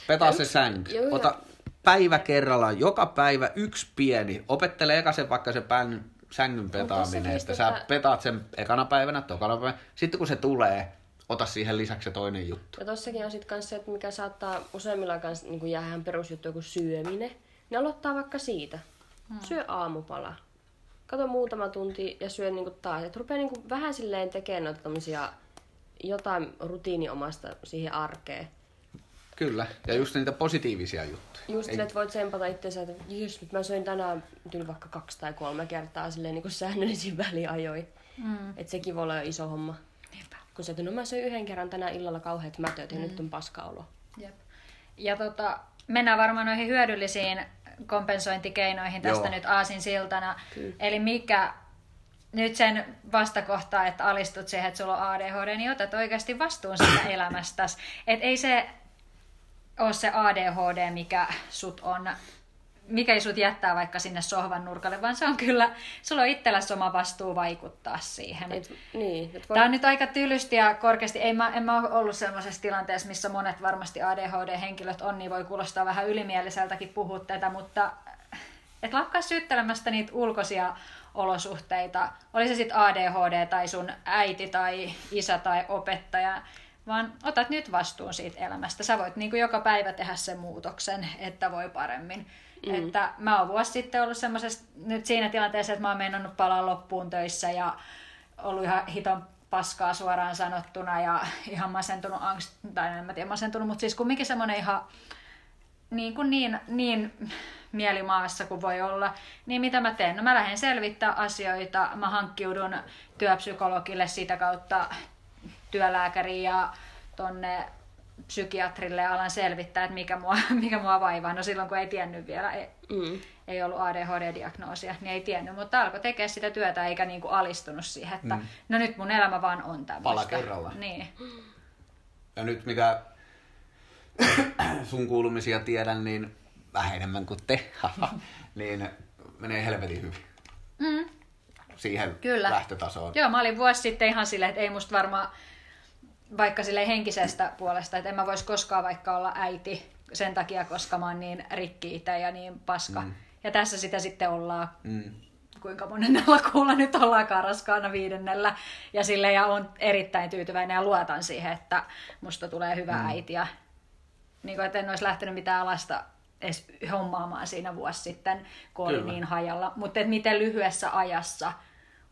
Petaa se sänky. Ota päivä kerrallaan, joka päivä yksi pieni. Opettele eka sen vaikka se pän, sängyn petaaminen, että sä petaat sen ekana päivänä, tokana päivänä. Sitten kun se tulee, ota siihen lisäksi se toinen juttu. Ja tossakin on sitten se, että mikä saattaa useimmilla kanssa niin jää ihan perusjuttu joku syöminen. Ne aloittaa vaikka siitä. Hmm. Syö aamupala. Kato muutama tunti ja syö niinku taas. Et rupea niinku vähän silleen tekemään noita jotain rutiiniomasta siihen arkeen. Kyllä, ja just niitä positiivisia juttuja. Just silleen, että voit tsempata itseänsä, että jos nyt mä söin tänään tyyli vaikka kaksi tai kolme kertaa silleen niin kuin säännöllisin väliajoin. Mm. Että sekin voi olla jo iso homma. Niinpä. Kun sä, että no mä söin yhden kerran tänään illalla kauheat mätöt ja nyt on paskaolo. Jep. Ja tota, mennään varmaan noihin hyödyllisiin kompensointikeinoihin tästä Joo. nyt aasin siltana. Eli mikä nyt sen vastakohtaa, että alistut siihen, että sulla on ADHD, niin otat oikeasti vastuun siitä elämästäsi. Et ei se ole se ADHD, mikä sut on mikä ei sut jättää vaikka sinne sohvan nurkalle, vaan se on kyllä, sulla on itselläsi oma vastuu vaikuttaa siihen. Et, niin, et voi... Tämä on nyt aika tylysti ja korkeasti. Ei mä, en mä ole ollut sellaisessa tilanteessa, missä monet varmasti ADHD-henkilöt on, niin voi kuulostaa vähän ylimieliseltäkin puhua tätä, mutta et lakkaa syyttelemästä niitä ulkoisia olosuhteita. Oli se sitten ADHD tai sun äiti tai isä tai opettaja, vaan otat nyt vastuun siitä elämästä. Sä voit niin kuin joka päivä tehdä sen muutoksen, että voi paremmin. Mm. Että mä oon vuosi sitten ollut semmoisessa nyt siinä tilanteessa, että mä oon meinannut palaa loppuun töissä ja ollut ihan hiton paskaa suoraan sanottuna ja ihan masentunut angst, tai en mä tiedä masentunut, mutta siis kumminkin semmoinen ihan niin, kuin niin, niin mielimaassa kuin voi olla, niin mitä mä teen? No mä lähden selvittää asioita, mä hankkiudun työpsykologille sitä kautta työlääkäriin ja tonne psykiatrille ja alan selvittää, että mikä mua, mikä mua vaivaa. No silloin kun ei tiennyt vielä, ei, mm. ei ollut ADHD-diagnoosia, niin ei tiennyt, mutta alkoi tekemään sitä työtä eikä niinku alistunut siihen, että mm. no nyt mun elämä vaan on tämmöistä. Pala kerralla. Niin. Ja nyt mitä sun kuulumisia tiedän, niin vähän enemmän kuin te, niin menee helvetin hyvin. Mm. Siihen Kyllä. lähtötasoon. Joo, mä olin vuosi sitten ihan silleen, että ei musta varmaan vaikka sille henkisestä puolesta, että en mä voisi koskaan vaikka olla äiti sen takia, koska mä oon niin rikki itse ja niin paska. Mm. Ja tässä sitä sitten ollaan. Mm. Kuinka monennella kuulla nyt ollaan raskaana viidennellä. Ja sille ja on erittäin tyytyväinen ja luotan siihen, että musta tulee hyvä mm. äiti. Ja niin kuin, että en olisi lähtenyt mitään lasta edes hommaamaan siinä vuosi sitten, kun oli niin hajalla. Mutta miten lyhyessä ajassa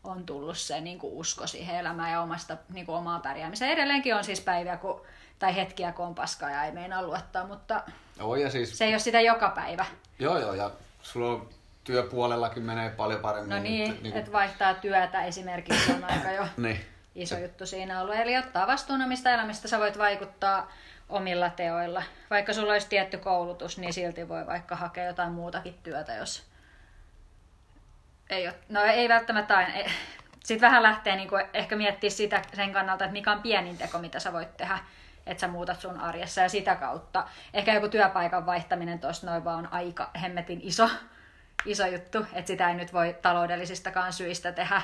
on tullut se niin kuin usko siihen elämään ja omasta, niin kuin omaa pärjäämiseen. Edelleenkin on siis päiviä kun, tai hetkiä, kun on paskaa ja ei meinaa luottaa, mutta Joo, ja siis... se ei ole sitä joka päivä. Joo, joo, ja sulla on työpuolellakin menee paljon paremmin. No niin, että niin että vaihtaa työtä esimerkiksi on aika jo niin. iso juttu siinä ollut. Eli ottaa vastuun omista elämistä, sä voit vaikuttaa omilla teoilla. Vaikka sulla olisi tietty koulutus, niin silti voi vaikka hakea jotain muutakin työtä, jos ei ole, no ei välttämättä aina. Sitten vähän lähtee niin kuin ehkä miettiä sitä sen kannalta, että mikä on pienin teko, mitä sä voit tehdä, että sä muutat sun arjessa ja sitä kautta. Ehkä joku työpaikan vaihtaminen tuossa noin vaan on aika hemmetin iso, iso juttu, että sitä ei nyt voi taloudellisistakaan syistä tehdä.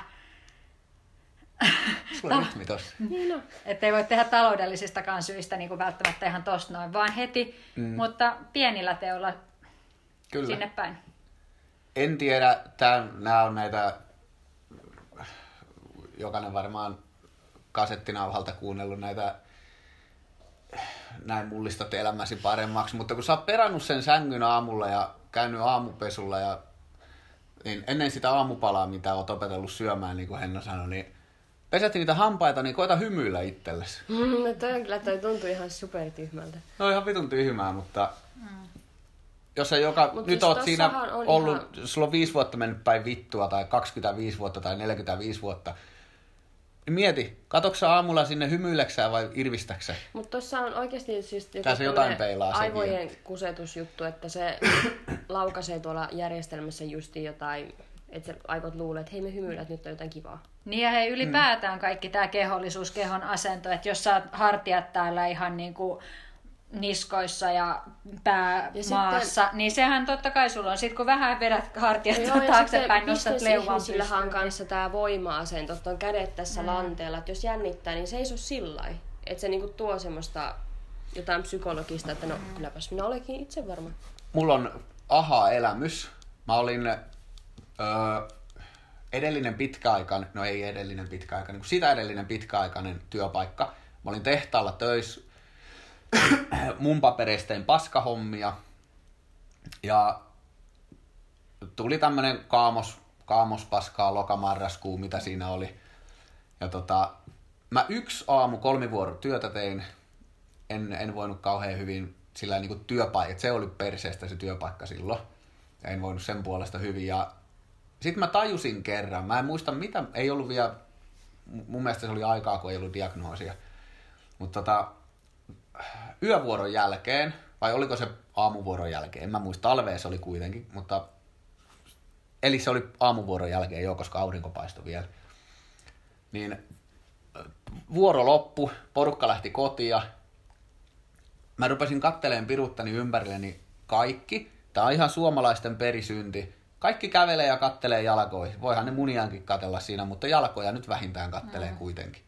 Sulla on rytmi tossa. Niin no. Että ei voi tehdä taloudellisistakaan syistä niin kuin välttämättä ihan tosta noin, vaan heti, mm. mutta pienillä teolla Kyllä. sinne päin en tiedä, nämä on näitä, jokainen varmaan kasettinauhalta kuunnellut näitä näin mullistat elämäsi paremmaksi, mutta kun sä oot perannut sen sängyn aamulla ja käynyt aamupesulla ja niin ennen sitä aamupalaa, mitä oot opetellut syömään, niin kuin Henna sanoi, niin pesätti niitä hampaita, niin koita hymyillä itsellesi. No toi on kyllä, toi tuntuu ihan supertyhmältä. No ihan vitun tyhmää, mutta mm jos sä joka, Mut nyt siis oot siinä on ollut, ihan... sulla on viisi vuotta mennyt päin vittua tai 25 vuotta tai 45 vuotta, niin mieti, katoksa aamulla sinne hymyileksää vai irvistäksä? Mutta tuossa on oikeasti siis joku se jotain peilaa aivojen sekin. kusetusjuttu, että se laukaisee tuolla järjestelmässä justi jotain, että se aivot luulee, että hei me hymyilät, nyt on jotain kivaa. Niin ja hei ylipäätään mm. kaikki tämä kehollisuus, kehon asento, että jos sä hartiat täällä ihan niin kuin niskoissa ja pää ja maassa, sitten, niin sehän totta kai sulla on. Sitten kun vähän vedät hartiat joo, taaksepäin, nostat leuvan pystyyn. kanssa tämä voima-asento, että on kädet tässä mm. lanteella, että jos jännittää, niin seiso sillä Että se niinku tuo semmoista jotain psykologista, että no mm. kylläpäs minä olekin itse varma. Mulla on aha-elämys. Mä olin öö, edellinen pitkäaikainen, no ei edellinen pitkäaikainen, kun sitä edellinen pitkäaikainen työpaikka. Mä olin tehtaalla töissä mun papereisteen paskahommia. Ja tuli tämmönen kaamos, kaamospaskaa lokamarraskuu, mitä siinä oli. Ja tota, mä yksi aamu työtä tein. En, en voinut kauhean hyvin sillä niin kuin työpaikka, se oli perseestä se työpaikka silloin. En voinut sen puolesta hyvin. Ja sitten mä tajusin kerran, mä en muista mitä, ei ollut vielä, mun mielestä se oli aikaa, kun ei ollut diagnoosia. Mutta tota, yövuoron jälkeen, vai oliko se aamuvuoron jälkeen, en mä muista, talveessa oli kuitenkin, mutta eli se oli aamuvuoron jälkeen jo, koska aurinko paistoi vielä. Niin vuoro loppu, porukka lähti kotia. Mä rupesin katteleen piruttani ympärilleni kaikki, Tämä on ihan suomalaisten perisynti. Kaikki kävelee ja kattelee jalkoihin. Voihan ne muniankin katella siinä, mutta jalkoja nyt vähintään kattelee mm. kuitenkin.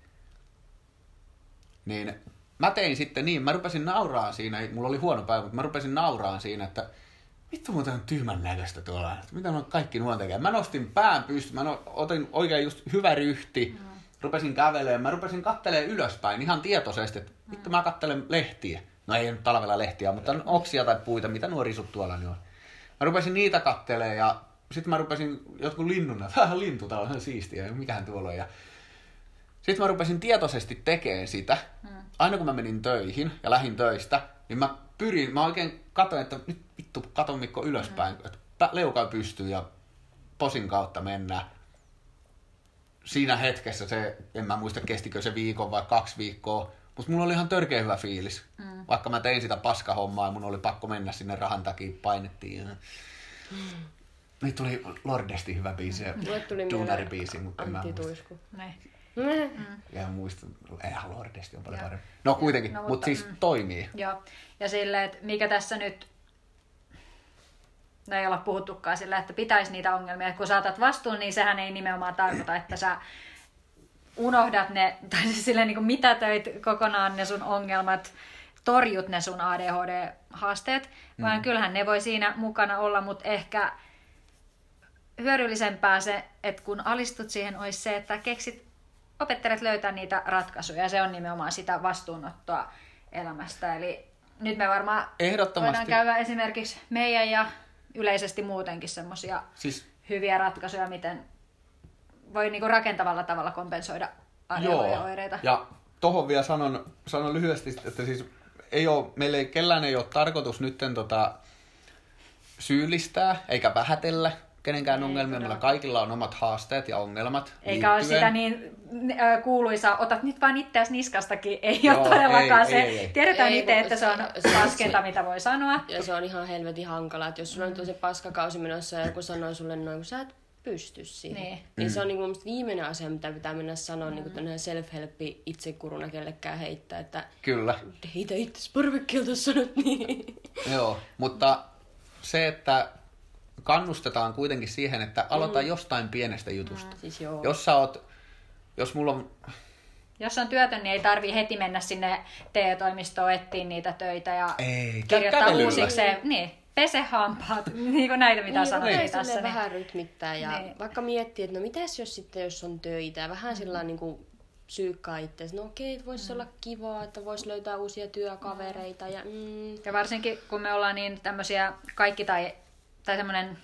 Niin mä tein sitten niin, mä rupesin nauraan siinä, mulla oli huono päivä, mutta mä rupesin nauraan siinä, että vittu muuten on tyhmän näköistä tuolla. Mitä on kaikki nuo tekee? Mä nostin pään pystyyn, mä no, otin oikein just hyvä ryhti, mm. rupesin kävelemään, mä rupesin kattelee ylöspäin ihan tietoisesti, että vittu mä kattelen lehtiä. No ei nyt talvella lehtiä, mutta oksia tai puita, mitä nuo risut tuolla niin on. Mä rupesin niitä kattelee ja sitten mä rupesin jotkut linnun, vähän lintu, täällä on siistiä, mikähän tuolla on. Ja sitten mä rupesin tietoisesti tekemään sitä. Hmm. Aina kun mä menin töihin ja lähin töistä, niin mä pyrin, mä oikein katsoin, että nyt vittu, katon Mikko ylöspäin, hmm. että leuka pystyy ja posin kautta mennään. Siinä hetkessä se, en mä muista kestikö se viikon vai kaksi viikkoa, mutta mulla oli ihan törkeä hyvä fiilis. Mm. Vaikka mä tein sitä paskahommaa ja mun oli pakko mennä sinne rahan takia, painettiin. Mm. Nyt tuli Lordesti hyvä biisi ja Duunari-biisi, mutta en mä muista. Mm. Ja muista, eihän Lordesti on paljon Joo. parempi. No kuitenkin, no, mutta, mutta siis mm. toimii. Joo, ja silleen, että mikä tässä nyt no ei olla puhuttukaan sillä, että pitäisi niitä ongelmia. Kun saatat vastuun, niin sehän ei nimenomaan tarkoita, että sä unohdat ne, tai siis silleen niin kuin mitätöit kokonaan ne sun ongelmat, torjut ne sun ADHD-haasteet, mm. vaan kyllähän ne voi siinä mukana olla, mutta ehkä hyödyllisempää se, että kun alistut siihen, olisi se, että keksit, opettelet löytää niitä ratkaisuja, ja se on nimenomaan sitä vastuunottoa elämästä. Eli nyt me varmaan voidaan käydä esimerkiksi meidän ja yleisesti muutenkin semmoisia siis... hyviä ratkaisuja, miten voi niinku rakentavalla tavalla kompensoida ADHD-oireita. Ja tohon vielä sanon, sanon lyhyesti, että siis ei ole, meillä ei, kellään ei ole tarkoitus nyt tota, syyllistää eikä vähätellä kenenkään ei, ongelmia. Meillä kaikilla on omat haasteet ja ongelmat Eikä liittyen. ole sitä niin kuuluisa, otat nyt vaan itseäsi niskastakin. Ei Joo, ole todellakaan ei, se. Ei, ei. Tiedetään itse, että se on paskenta, mitä voi sanoa. Ja se on ihan helvetin hankala, että jos sulla on se paskakausi menossa ja joku sanoo sulle noin, kun sä et pysty siihen. Niin. niin mm. se on niin kuin viimeinen asia, mitä pitää mennä sanoa mm. niin kuin self-helppi itsekuruna kellekään heittää, että Kyllä. heitä itse parvekkeelta sanot niin. Joo, mutta se, että kannustetaan kuitenkin siihen, että aloita mm. jostain pienestä jutusta. Mm, siis joo. Jos sä oot, jos mulla on jos on työtön, niin ei tarvi heti mennä sinne TE-toimistoon etsiä niitä töitä ja ei, kirjoittaa uusikseen. Niin, pese hampaat, niin kuin näitä mitä niin, sanottiin tässä. Niin. vähän rytmittää ja niin. vaikka miettii, että no mitäs jos sitten jos on töitä ja vähän mm. sillä niin kuin psyykkaa itse. No okei, okay, voisi mm. olla kivaa, että voisi löytää uusia työkavereita. Ja, mm. ja varsinkin kun me ollaan niin tämmöisiä kaikki tai, tai semmoinen,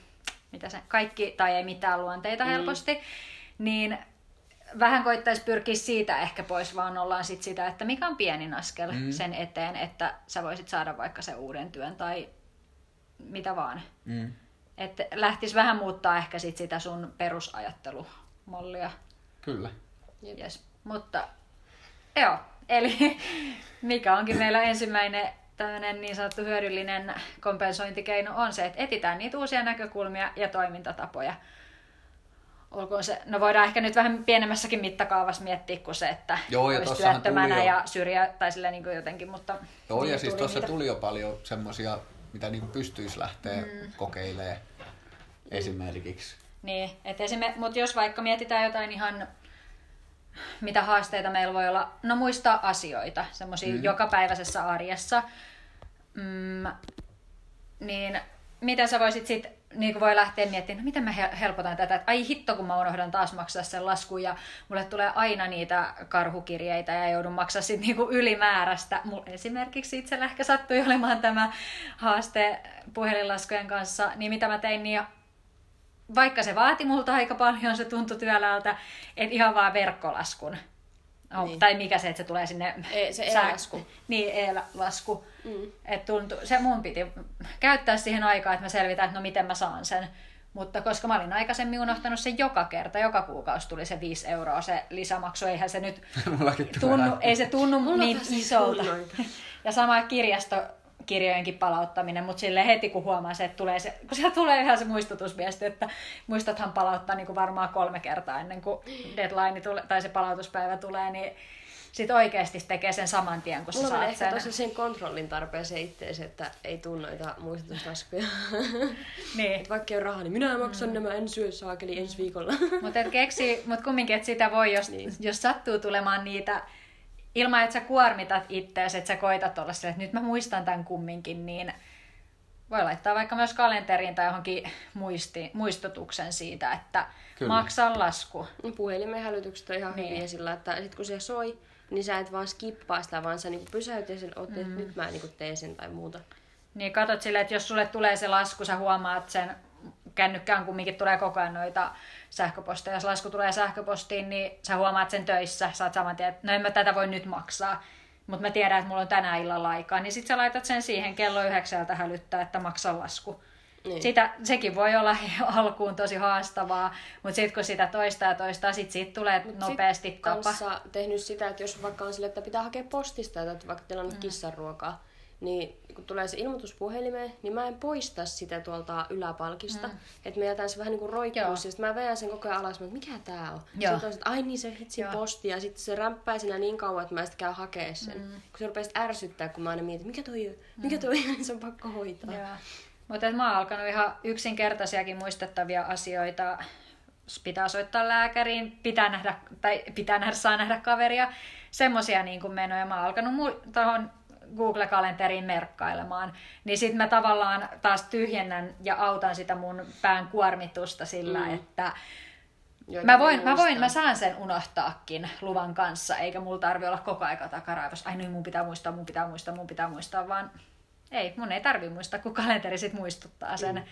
mitä se, kaikki tai ei mitään luonteita mm. helposti, niin vähän koittaisi pyrkiä siitä ehkä pois, vaan ollaan sit sitä, että mikä on pienin askel mm. sen eteen, että sä voisit saada vaikka se uuden työn tai mitä vaan. Mm. Että lähtisi vähän muuttaa ehkä sit sitä sun perusajattelumollia. Kyllä. Yes. Mutta joo, eli mikä onkin meillä ensimmäinen tämmöinen niin sanottu hyödyllinen kompensointikeino on se, että etitään niitä uusia näkökulmia ja toimintatapoja. Olkoon se, no voidaan ehkä nyt vähän pienemmässäkin mittakaavassa miettiä kuin se, että Joo, ja olisi työttömänä ja syrjä tai sille niin jotenkin, mutta... Joo, ja siis tuossa tuli jo paljon semmoisia mitä niin pystyisi lähteä mm. kokeilemaan esimerkiksi. Niin, että esimerk, mutta jos vaikka mietitään jotain ihan, mitä haasteita meillä voi olla, no muista asioita, semmoisia mm. jokapäiväisessä arjessa, mm, niin mitä sä voisit sitten niin kuin voi lähteä miettimään, no miten mä helpotan tätä, että ai hitto kun mä unohdan taas maksaa sen laskun ja mulle tulee aina niitä karhukirjeitä ja joudun maksaa sitten niin kuin ylimääräistä. Mulla esimerkiksi itsellä ehkä sattui olemaan tämä haaste puhelinlaskujen kanssa, niin mitä mä tein, niin vaikka se vaati multa aika paljon, se tuntui työläältä, että ihan vaan verkkolaskun. Oh, niin. Tai mikä se, että se tulee sinne... E, se e-lasku. Niin, e-lasku. Mm. Et tuntu, se mun piti käyttää siihen aikaa, että mä selvitän, että no miten mä saan sen. Mutta koska mä olin aikaisemmin unohtanut sen joka kerta, joka kuukausi tuli se 5 euroa se lisämaksu, eihän se nyt tunnu, ei se tunnu Mulla niin isolta. Ja sama kirjasto kirjojenkin palauttaminen, mutta sille heti kun huomaa se, että tulee se, kun sieltä tulee ihan se muistutusviesti, että muistathan palauttaa niin kuin varmaan kolme kertaa ennen kuin deadline tule, tai se palautuspäivä tulee, niin sit oikeasti tekee sen saman tien, kun sä Mulla saat sen. tosi sen kontrollin tarpeeseen ittees, että ei tuu noita muistutuslaskuja. Niin. Et vaikka ei ole rahaa, niin minä maksan mm. nämä, en syö saakeli ensi viikolla. Mutta keksi, mut kumminkin, että sitä voi, jos, niin. jos sattuu tulemaan niitä, ilman että sä kuormitat itseäsi, että sä koitat olla sille, että nyt mä muistan tämän kumminkin, niin voi laittaa vaikka myös kalenteriin tai johonkin muisti, muistutuksen siitä, että Kyllä. Maksaa lasku. Puhelimen hälytykset on ihan Niin. hyviä sillä, että sit kun se soi, niin sä et vaan skippaa sitä, vaan sä niinku pysäytät sen, oot, mm. että nyt mä niinku teen sen tai muuta. Niin katsot silleen, että jos sulle tulee se lasku, sä huomaat sen, kännykkään kumminkin tulee koko ajan noita sähköposteja. Jos lasku tulee sähköpostiin, niin sä huomaat sen töissä. Sä oot saman tien, että no en mä tätä voi nyt maksaa. Mutta mä tiedän, että mulla on tänä illalla aikaa. Niin sit sä laitat sen siihen kello yhdeksältä hälyttää, että maksa lasku. Niin. Sitä, sekin voi olla alkuun tosi haastavaa, mutta sitten kun sitä toistaa ja toistaa, sit siitä tulee nopeasti Sit tapa. tehnyt sitä, että jos vaikka on sille, että pitää hakea postista, että vaikka tilannut mm. kissan ruokaa, niin kun tulee se ilmoitus puhelimeen, niin mä en poista sitä tuolta yläpalkista. Mm. Että mä jätän se vähän niin kuin roikkuu. Joo. Sitten mä vedän sen koko ajan alas, että mikä tää on. Joo. Sitten on, että ai niin se hitsin Joo. posti. Ja sitten se rämpää siinä niin kauan, että mä sitten käyn hakea sen. Mm. Kun se rupeaa sitten ärsyttää, kun mä aina mietin, mikä toi on, mikä toi on, niin se on pakko hoitaa. Joo. Mutta mä oon alkanut ihan yksinkertaisiakin muistettavia asioita. Pitää soittaa lääkäriin, pitää nähdä, tai pitää nähdä, saa nähdä kaveria. Semmoisia niin kuin menoja. Mä oon alkanut mu- tuohon Google-kalenteriin merkkailemaan. Niin sit mä tavallaan taas tyhjennän ja autan sitä mun pään kuormitusta sillä, mm. että Joita Mä voin, voi mä voin, mä saan sen unohtaakin luvan kanssa, eikä mulla tarvi olla koko aika takaraivossa. Ai niin, mun pitää muistaa, mun pitää muistaa, mun pitää muistaa, vaan ei, mun ei tarvi muistaa, kun kalenteri sit muistuttaa sen. Mm.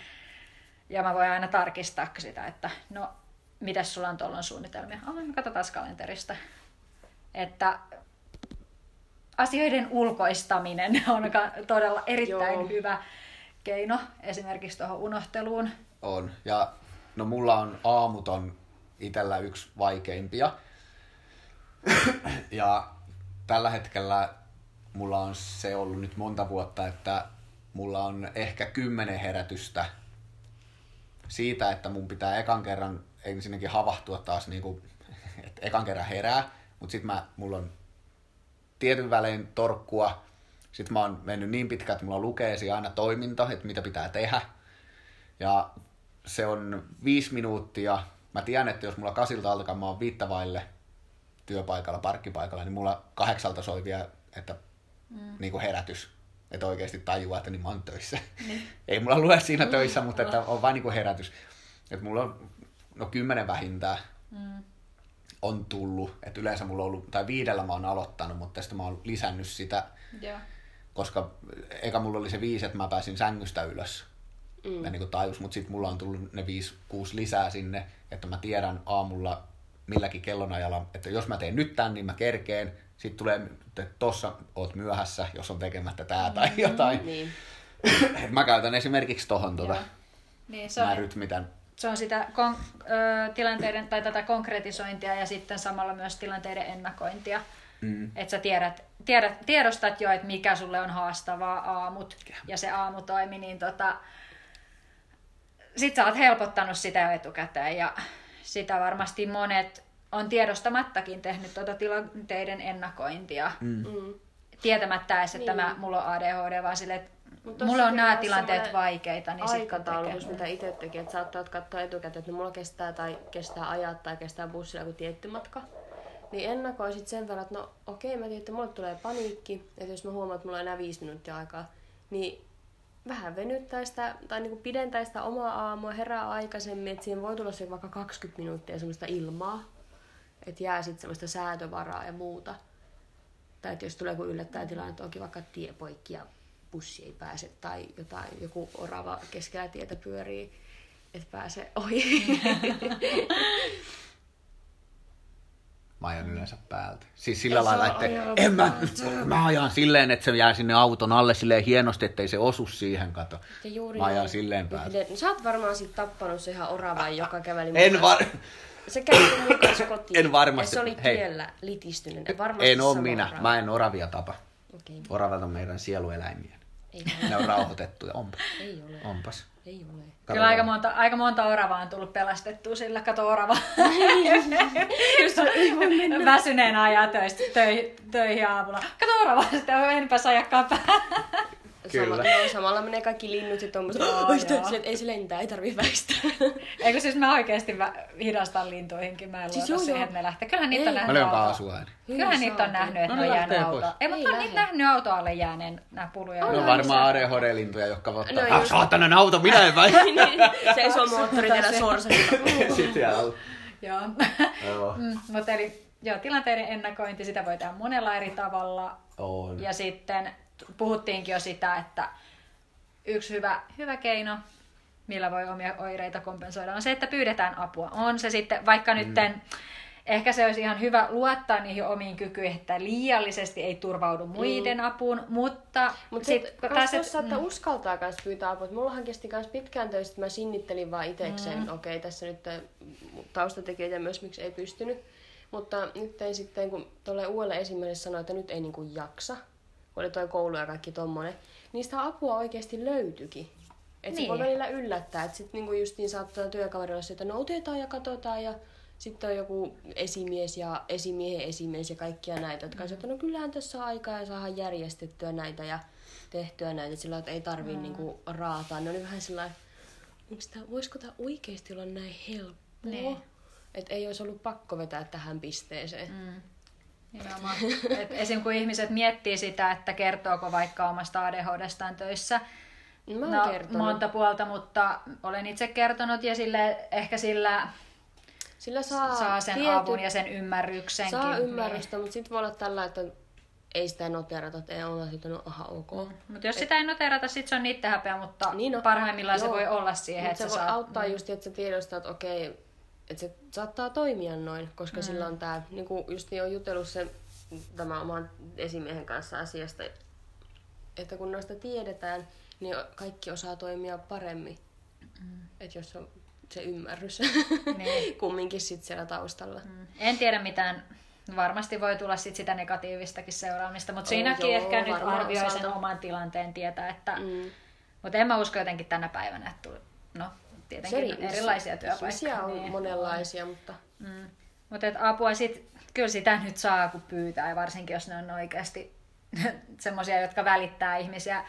Ja mä voin aina tarkistaa sitä, että no, mitäs sulla on tuolloin suunnitelmia? Oh, no katsotaan kalenterista. Että asioiden ulkoistaminen on todella erittäin Joo. hyvä keino esimerkiksi tuohon unohteluun. On. Ja no mulla on aamut on itellä yksi vaikeimpia. ja tällä hetkellä mulla on se ollut nyt monta vuotta, että mulla on ehkä kymmenen herätystä siitä, että mun pitää ekan kerran ensinnäkin havahtua taas, niin kuin, että ekan kerran herää, mutta sitten mä, mulla on tietyn välein torkkua. Sitten mä oon mennyt niin pitkään, että mulla lukee siellä aina toiminta, että mitä pitää tehdä. Ja se on viisi minuuttia. Mä tiedän, että jos mulla kasilta alkaa, mä oon viittavaille työpaikalla, parkkipaikalla, niin mulla kahdeksalta soi vielä, että mm. niin kuin herätys. Että oikeasti tajuaa, että niin mä oon töissä. Niin. Ei mulla lue siinä töissä, mutta että on vain niin kuin herätys. Että mulla on no kymmenen vähintään Mm. On tullut. Että yleensä mulla on ollut, tai viidellä mä oon aloittanut, mutta sitten mä oon lisännyt sitä, Joo. koska eka mulla oli se viisi, että mä pääsin sängystä ylös. Mm. Ja niin kuin tajus, mutta sitten mulla on tullut ne viisi, kuusi lisää sinne, että mä tiedän aamulla milläkin kellonajalla, että jos mä teen nyt tän, niin mä kerkeen. Sitten tulee, että tossa oot myöhässä, jos on tekemättä tää tai jotain. Niin. Mä käytän esimerkiksi tohon Joo. Niin, se mä on, rytmitän. Se on sitä kon, ö, tilanteiden tai tätä konkretisointia ja sitten samalla myös tilanteiden ennakointia. Mm. Että sä tiedät, tiedät, tiedostat jo, että mikä sulle on haastavaa aamut ja se aamutoimi, niin tota, sit sä oot helpottanut sitä jo etukäteen ja sitä varmasti monet on tiedostamattakin tehnyt tuota tilanteiden ennakointia. Mm. Mm. Tietämättä edes, että Niin. mä, mulla on ADHD, vaan silleen, että Mut mulla on nämä tilanteet vaikeita, niin sitten aikataulutus, mitä itse teki, että saattaa katsoa etukäteen, että mulla kestää tai kestää ajat tai kestää bussilla joku tietty matka. Niin ennakoisit sen verran, että no okei, mä tiedän, että mulle tulee paniikki, että jos mä huomaan, että mulla on enää viisi minuuttia aikaa, niin vähän venyttää sitä, tai niinku pidentää sitä omaa aamua, herää aikaisemmin, että siihen voi tulla se vaikka 20 minuuttia semmoista ilmaa, että jää sitten semmoista säätövaraa ja muuta. Tai että jos tulee joku yllättäen tilanne, että onkin vaikka tie poikki ja bussi ei pääse tai jotain, joku orava keskellä tietä pyörii, että pääse ohi. Mä ajan yleensä päältä. Siis sillä Ja lailla, että en mä, mä ajan silleen, että se jää sinne auton alle silleen hienosti, ettei se osu siihen, kato. Ja juuri Mä ajan näin. silleen päältä. No, sä oot varmaan sit tappanut se ihan oravan, joka käveli En mun var... Se käveli mun kanssa kotiin. En varmasti. Ja se oli Hei. tiellä litistynyt. Ja varmasti En oo minä. orava. Mä en oravia tapa. Okei. Oravat on meidän sielueläimiä. Ei Ne on rauhoitettuja. Onpa. Ei ole. Onpas. Ei ole. Kyllä aika monta, aika monta oravaa on tullut pelastettua sillä, kato orava. Just väsyneenä ajaa töistä, töihin, töihin aamulla. Kato orava, sitten on enpä ajakkaan päähän. Kyllä. Sama, no, samalla menee kaikki linnut ja tommoset. Joo, Oh, joo. että ei se lentää, ei tarvii väistää. Eikö siis mä oikeesti vä- hidastan lintuihinkin, mä en Siis luota joo, siihen, joo. että ne lähtee. Kyllähän niitä on Ei. nähnyt Mä kaasuaine. Kyllähän niitä on nähnyt, että No ne on jäänyt autoa. Ei, mutta on niitä nähnyt autoa alle jääneen, nää puluja. On Ne on Kyllä, varmaan se- ADHD-lintuja, jotka No ottaa, just. ah, saatanan auto, minä en vai. se ei ole moottori tehdä sorsa. Sitten on. Joo. Joo. Mm, mutta eli joo, tilanteiden ennakointi, sitä voi tehdä monella eri tavalla. On. Ja sitten puhuttiinkin jo sitä, että yksi hyvä, hyvä keino, millä voi omia oireita kompensoida, on se, että pyydetään apua. On se sitten, vaikka Mm. nytten, ehkä se olisi ihan hyvä luottaa niihin omiin kykyihin, että liiallisesti ei turvaudu muiden apuun, mutta Mutta sit, sit, taas, et- että uskaltaa kans pyytää apua. Mullahan kesti kans pitkään töistä, että mä sinnittelin vaan itekseen. Mm. Okei, tässä nyt äh, taustatekijöitä myös, miksi ei pystynyt. Mutta nyt ei sitten, kun tuolle uudelle esimerkiksi sanoi, että nyt ei niinku jaksa, kun oli toi koulu ja kaikki tommonen, niin sitä apua oikeasti löytyikin. Et se Niin. voi välillä yllättää, että sitten niinku justiin saattaa työkaverilla se, että no otetaan ja katsotaan ja sitten on joku esimies ja esimiehen esimies ja kaikkia näitä, jotka mm. että no kyllähän tässä on aikaa ja saadaan järjestettyä näitä ja tehtyä näitä sillä, että ei tarvii mm. niinku raataa. Ne oli vähän sillä tää, voisiko tämä oikeasti olla näin helppoa? Niin. Että ei olisi ollut pakko vetää tähän pisteeseen. Mm. Mm. Nimenomaan. Et esim. kun ihmiset miettii sitä, että kertooko vaikka omasta ADHDstaan töissä, Mä oon no, kertonut. monta puolta, mutta olen itse kertonut ja sille, ehkä sillä Sillä saa, saa sen tietyt- avun ja sen ymmärryksenkin. Saa ymmärrystä, mutta sitten voi olla tällä, että ei sitä noterata, että ei olla sitten, no aha, ok. Niin. Mutta jos sitä ei noterata, sit se on niiden häpeä, mutta Niin niin no, parhaimmillaan Joo. se voi olla siihen, että se sä voi saat... auttaa just, että sä tiedostat, että okei, että se saattaa toimia noin, koska mm. sillä on tää, niin kuin just on jutellut se tämä oman esimiehen kanssa asiasta, että kun noista tiedetään, niin kaikki osaa toimia paremmin. Mm. Että jos on se ymmärrys Niin. kumminkin sit siellä taustalla. Mm. En tiedä mitään. Varmasti voi tulla sit sitä negatiivistakin seuraamista, mutta siinäkin joo, ehkä nyt arvioi sen oman tilanteen tietää, että... Mm. Mutta en mä usko jotenkin tänä päivänä, että tuli... No, tietenkin eri- erilaisia työpaikkoja. On niin. monenlaisia, mutta Mm. Mutta apua sit, kyllä sitä nyt saa, kun pyytää, ja varsinkin jos ne on oikeasti semmoisia, jotka välittää ihmisiä.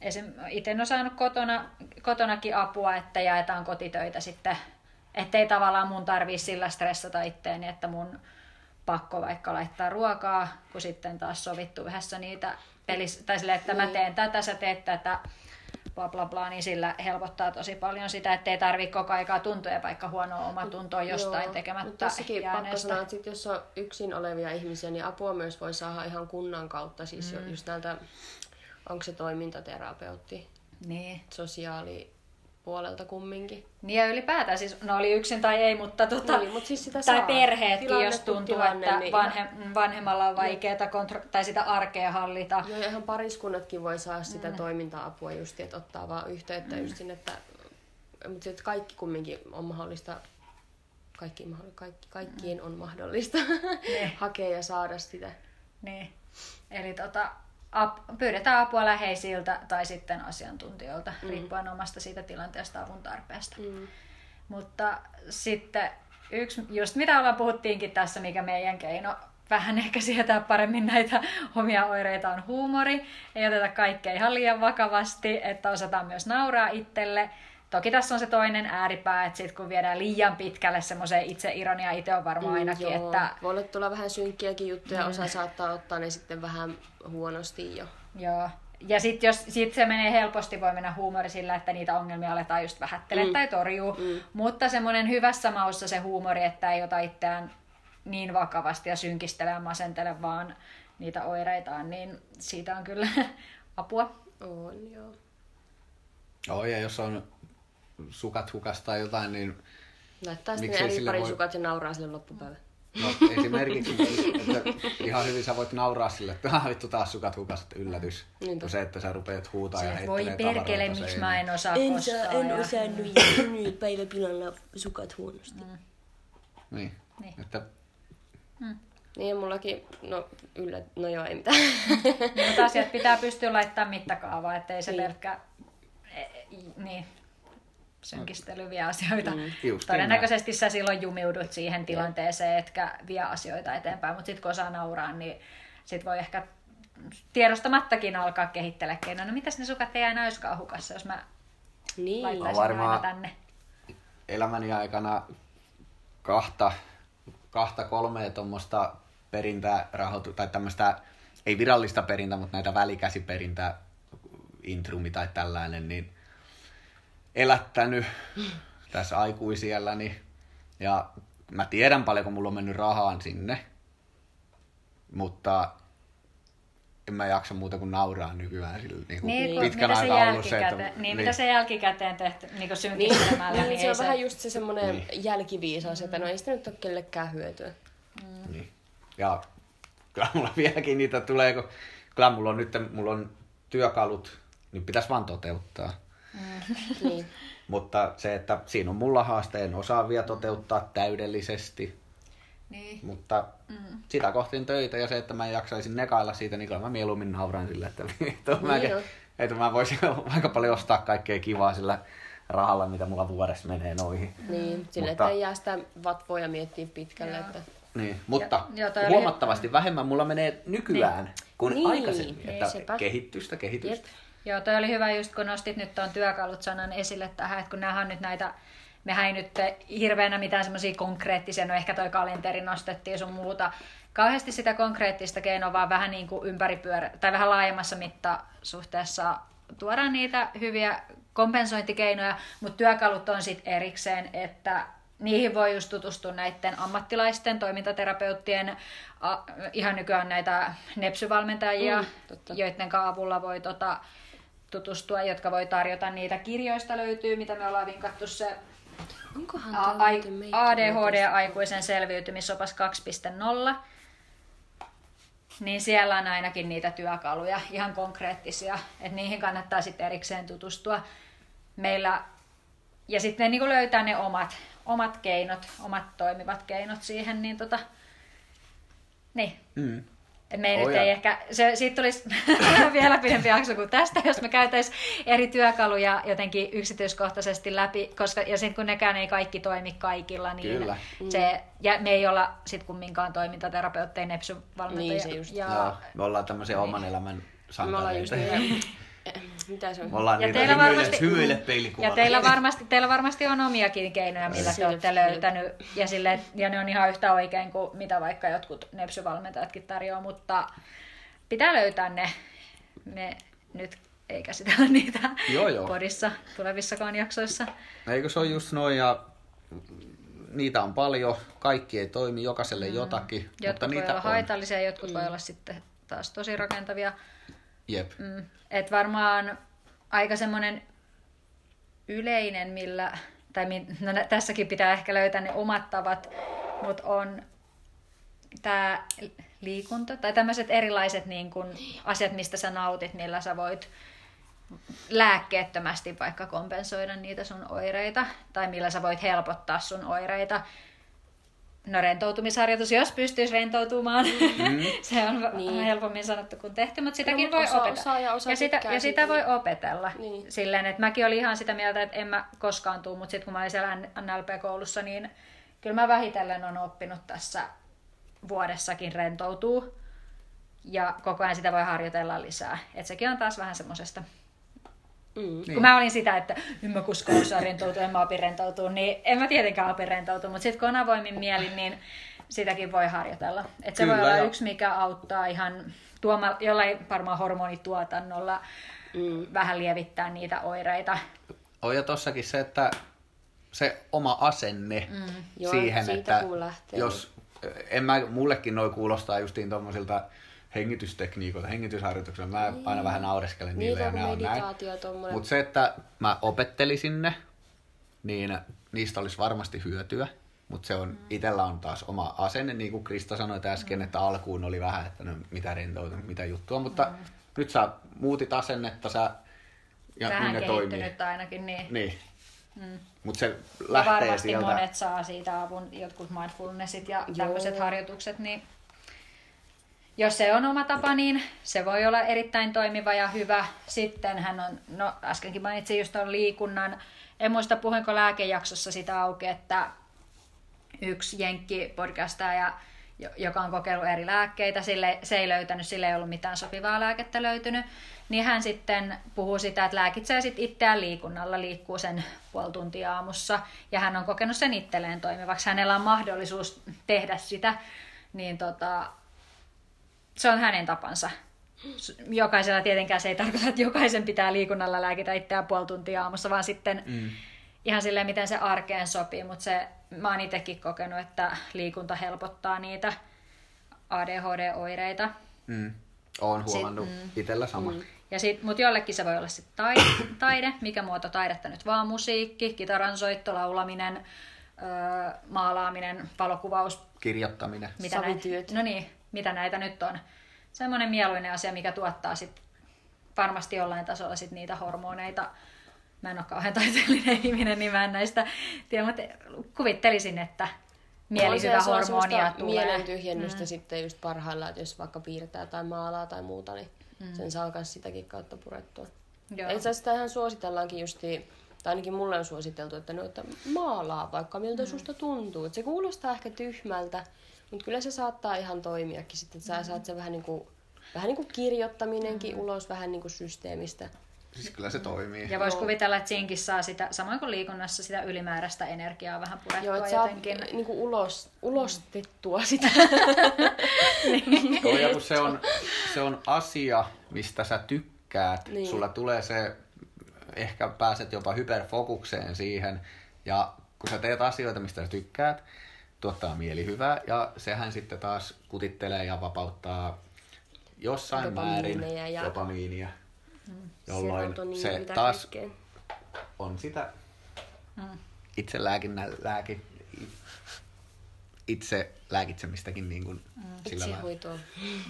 Esim. Itse en ole saanut kotona, kotonakin apua, että jaetaan kotitöitä sitten, ettei tavallaan mun tarvii sillä stressata itteeni, että mun pakko vaikka laittaa ruokaa, kun sitten taas sovittu yhdessä niitä pelis, tai sille, että mä Niin. teen tätä, sä teet tätä, bla bla bla, niin sillä helpottaa tosi paljon sitä, ettei tarvi koko aikaa tuntua ja vaikka huonoa oma tuntoa jostain Joo, tekemättä Mutta tässäkin pakko sanoa, että sit jos on yksin olevia ihmisiä, niin apua myös voi saada ihan kunnan kautta. Siis mm. just näiltä, onko se toimintaterapeutti, Niin. Sosiaalipuolelta kumminkin. niin ja ylipäätään, siis no oli yksin tai ei, mutta tota, Niin, mut siis sitä tai saa. perheetkin, Tilanne jos tuntuu, tilanne, että niin- vanhe, vanhemmalla on vaikeaa kontro- tai sitä arkea hallita. Joo, ihan pariskunnatkin voi saada sitä mm. toiminta-apua just, että ottaa vaan yhteyttä mm. just sinne, että, mutta sitten kaikki kumminkin on mahdollista, kaikki, kaikki, kaikkien mm. on mahdollista hakea ja saada sitä. Niin. Eli tota, ap, pyydetään apua läheisiltä tai sitten asiantuntijoilta, mm. riippuen omasta siitä tilanteesta avun tarpeesta. Mm. Mutta sitten yksi, just mitä ollaan puhuttiinkin tässä, mikä meidän keino vähän ehkä sietää paremmin näitä omia oireita on huumori. Ei oteta kaikkea ihan liian vakavasti, että osataan myös nauraa itselle. Toki tässä on se toinen ääripää, että sit kun viedään liian pitkälle semmoiseen itse ironia, itse on varmaan ainakin, Mm, Joo. että Voi olla tulla vähän synkkiäkin juttuja, osa saattaa ottaa ne sitten vähän huonosti jo. Joo. Ja sitten jos sit se menee helposti, voi mennä huumori sillä, että niitä ongelmia aletaan just vähättelemään mm. tai torjuu. Mm. Mutta semmoinen hyvässä maussa se huumori, että ei ota itseään niin vakavasti ja synkistele ja masentele vaan niitä oireitaan, niin siitä on kyllä apua. On, joo. Joo, ja jos on sukat hukasta tai jotain, niin Laittaa sitten Miksei eri sille voi- parisukat ja nauraa sille loppupäivä. no, esimerkiksi että ihan hyvin sä voit nauraa sille, että "Ah, vittu taas sukat hukasta, yllätys. Niinpä. Kun se, että sä rupeat huutaa ja Se, voi heittelee perkele, tavaroita miksi seinään. mä en osaa En, kostaa. saa, en ja... osannut ja päiväpilalla sukat huonosti. Mm. Niin. Niin. Että Niin ja mullakin, no yllä, no joo, ei mitään. Mutta asiat pitää pystyä laittamaan mittakaavaa, ettei se Niin. pelkkä e, e, niin, synkistelyviä asioita. Mm. Todennäköisesti sä silloin jumiudut siihen tilanteeseen, etkä vie asioita eteenpäin, mutta sitten kun osaa nauraa, niin sit voi ehkä tiedostamattakin alkaa kehittelee keinoja. No mitäs ne sukat ei aina olisikaan hukassa, jos mä niin. laittaisin varmaan... aina tänne. elämäni aikana kahta, kahta kolmea tuommoista perintärahoitu, tai tämmöistä, ei virallista perintä, mutta näitä välikäsiperintä, intrumi tai tällainen, niin elättänyt tässä aikuisielläni. Ja mä tiedän paljonko mulla on mennyt rahaan sinne, mutta en mä jaksa muuta kuin nauraa nykyään sillä niin kuin Niin, kun, pitkän se aikaa ollut se, että... jälkikäteen, niin, mitä se jälkikäteen tehty niin Niin, synkistelemällä, niin, se ei on vähän just se semmoinen Niin. jälkiviisaus, että no ei sitä nyt ole kellekään hyötyä. Niin. Ja kyllä mulla vieläkin niitä tulee, kun kyllä mulla on nyt mulla on työkalut, niin pitäisi vaan toteuttaa. Niin. Mutta se, että siinä on mulla haaste, en osaa vielä toteuttaa täydellisesti, Niin. mutta mm. sitä kohti töitä ja se, että mä jaksaisin nekailla siitä, niin kyllä mä mieluummin nauran sille, että, että, mä, Niin on. että mä voisin aika paljon ostaa kaikkea kivaa sillä rahalla, mitä mulla vuodessa menee noihin. Niin, sille, Mutta- että ei jää sitä vatvoja miettiä pitkälle. Joo. Että... Niin, mutta Ja- joo, toi oli- huomattavasti vähemmän mulla menee nykyään niin. kuin Niin, aikaisemmin. niin, että sepä. kehitystä, kehitystä. Jep. Joo, toi oli hyvä just kun nostit nyt tuon työkalut-sanan esille tähän, että kun on nyt näitä, mehän ei nyt hirveänä mitään semmoisia konkreettisia, no ehkä toi kalenteri nostettiin sun muuta, kauheasti sitä konkreettista keinoa, vaan vähän niin kuin ympäripyörä, tai vähän laajemmassa mittasuhteessa tuodaan niitä hyviä kompensointikeinoja, mutta työkalut on sitten erikseen, että niihin voi just tutustua näiden ammattilaisten, toimintaterapeuttien, a, ihan nykyään näitä nepsyvalmentajia, Mm, totta. joiden avulla voi tota, tutustua, jotka voi tarjota niitä kirjoista löytyy, mitä me ollaan vinkattu se Onkohan A- toi ai- muuten meikki ADHD aikuisen selviytymisopas 2.0, niin siellä on ainakin niitä työkaluja, ihan konkreettisia, että niihin kannattaa sitten erikseen tutustua. Meillä, ja sitten niin löytää ne omat, omat keinot, omat toimivat keinot siihen, niin tota, niin, Mm. Me ei Oh, nyt ja- ei ehkä, se, siitä tulisi vielä pidempi jakso kuin tästä, jos me käytäisiin eri työkaluja jotenkin yksityiskohtaisesti läpi, koska, ja sitten kun nekään ei kaikki toimi kaikilla, niin Kyllä. se, ja me ei olla sitten kumminkaan toimintaterapeutteja, nepsyvalmentajia. Niin, se just. ja, Joo, me ollaan tämmöisiä oman elämän Me ollaan just sankareita. Mitä se on? Me ollaan Ja niitä teillä varmasti- hymyile ja teillä varmasti, teillä varmasti on omiakin keinoja, millä te olette löytänyt, ja, sille, ja ne on ihan yhtä oikein kuin mitä vaikka jotkut nepsyvalmentajatkin tarjoaa, mutta pitää löytää ne. Me nyt ei käsitellä niitä Joo, joo. podissa tulevissakaan jaksoissa. Eikö se ole just noin ja niitä on paljon, kaikki ei toimi, jokaiselle jotakin, mutta Jotkut voi niitä olla on. haitallisia, jotkut voi olla sitten taas tosi rakentavia. Jep. Mm. Et varmaan aika semmoinen yleinen, millä, tai no, tässäkin pitää ehkä löytää ne omat tavat, mutta on tämä liikunta tai tämmöiset erilaiset niin kun, asiat, mistä sä nautit, millä sä voit lääkkeettömästi vaikka kompensoida niitä sun oireita, tai millä sä voit helpottaa sun oireita. No rentoutumisharjoitus, jos pystyisi rentoutumaan, mm. se on niin. Helpommin sanottu kuin tehty, mutta sitäkin mut voi osa opetella. osaa ja osa ja sitä, ja sitä voi opetella. Niin. Silleen, että mäkin olin ihan sitä mieltä, että en mä koskaan tuu, mutta sitten kun mä olin siellä NLP-koulussa, niin kyllä mä vähitellen on oppinut tässä vuodessakin rentoutuu. Ja koko ajan sitä voi harjoitella lisää. Et sekin on taas vähän semmoisesta Mm. Niin. kun mä olin sitä, että en mä koskaan osaa rentoutua, en mä opi rentoutua, niin en mä tietenkään opi rentoutua, mutta sitten kun on avoimin mieli, niin sitäkin voi harjoitella. Et se Kyllä, voi olla ja- yksi, mikä auttaa ihan tuoma, jollain varmaan hormonituotannolla Mm. vähän lievittää niitä oireita. On ja tossakin se, että se oma asenne mm. Joo, siihen, siitä että jos, en mä, mullekin noi kuulostaa justiin tommosilta hengitystekniikoilta, hengitysharjoituksilta. Mä niin. aina vähän naureskelen niille Niitä ja on ne on näin. tommonen. Mutta se, että mä opettelisin ne, niin niistä olisi varmasti hyötyä. Mutta se on, mm. itellä on taas oma asenne, niin kuin Krista sanoi äsken, mm. että alkuun oli vähän, että no mitä rentoutu, mitä juttua. Mutta mm. nyt sä muutit asennetta, sä, ja niin ne toimii. ainakin, niin Niin. Mm. Mutta se ja lähtee varmasti sieltä. monet saa siitä avun, jotkut mindfulnessit ja tämmöiset harjoitukset, niin jos se on oma tapa, niin se voi olla erittäin toimiva ja hyvä. Sitten hän on, no äskenkin mainitsin just tuon liikunnan. En muista puhuinko lääkejaksossa sitä auki, että yksi jenkki podcastaja, joka on kokeillut eri lääkkeitä, sille, se ei löytänyt, sille ei ollut mitään sopivaa lääkettä löytynyt, niin hän sitten puhuu sitä, että lääkitsee sit itseään liikunnalla, liikkuu sen puoli tuntia aamussa, ja hän on kokenut sen itselleen toimivaksi. Hänellä on mahdollisuus tehdä sitä, niin tota, se on hänen tapansa. Jokaisella tietenkään se ei tarkoita, että jokaisen pitää liikunnalla lääkitä itseään puoli tuntia aamussa, vaan sitten mm. ihan silleen, miten se arkeen sopii. Mutta se, mä oon itsekin kokenut, että liikunta helpottaa niitä ADHD-oireita. Mm. Oon huomannut sit, mm, itsellä sama. Mm. Ja sit, mut jollekin se voi olla sitten taide, taide, mikä muoto taidetta nyt vaan musiikki, kitaransoitto, laulaminen, öö, maalaaminen, valokuvaus. Kirjoittaminen. Mitä Savityöt. no niin, mitä näitä nyt on. Semmoinen mieluinen asia, mikä tuottaa sit varmasti jollain tasolla sit niitä hormoneita. Mä en ole kauhean taiteellinen ihminen, niin mä en näistä tiedä, mutta kuvittelisin, että mielihyvä hormonia tulee. Mielen tyhjennystä mm. sitten just parhaillaan, että jos vaikka piirtää tai maalaa tai muuta, niin mm. sen saa myös sitäkin kautta purettua. Joo. Itse asiassa ihan suositellaankin justi, tai ainakin mulle on suositeltu, että, no, että maalaa vaikka miltä mm. susta tuntuu. Et se kuulostaa ehkä tyhmältä, mutta kyllä se saattaa ihan toimiakin sitten, että sä mm. saat se vähän niin kuin, vähän niin kuin kirjoittaminenkin mm. ulos vähän niin kuin systeemistä. Siis kyllä se toimii. Ja voisi kuvitella, että siinkin saa sitä, samoin kuin liikunnassa, sitä ylimääräistä energiaa vähän purettua Joo, että jotenkin. Joo, niin kuin ulos, ulostettua sitä. niin. Joo, ja kun se on, se on asia, mistä sä tykkäät, niin. sulla tulee se, ehkä pääset jopa hyperfokukseen siihen, ja kun sä teet asioita, mistä sä tykkäät, tuottaa mielihyvää ja sehän sitten taas kutittelee ja vapauttaa jossain määrin ja... dopamiinia, mm. jolloin se taas kaikkeen. on sitä mm. itse lääkinnä, lääki, itse lääkitsemistäkin niin kuin mm. sillä lailla.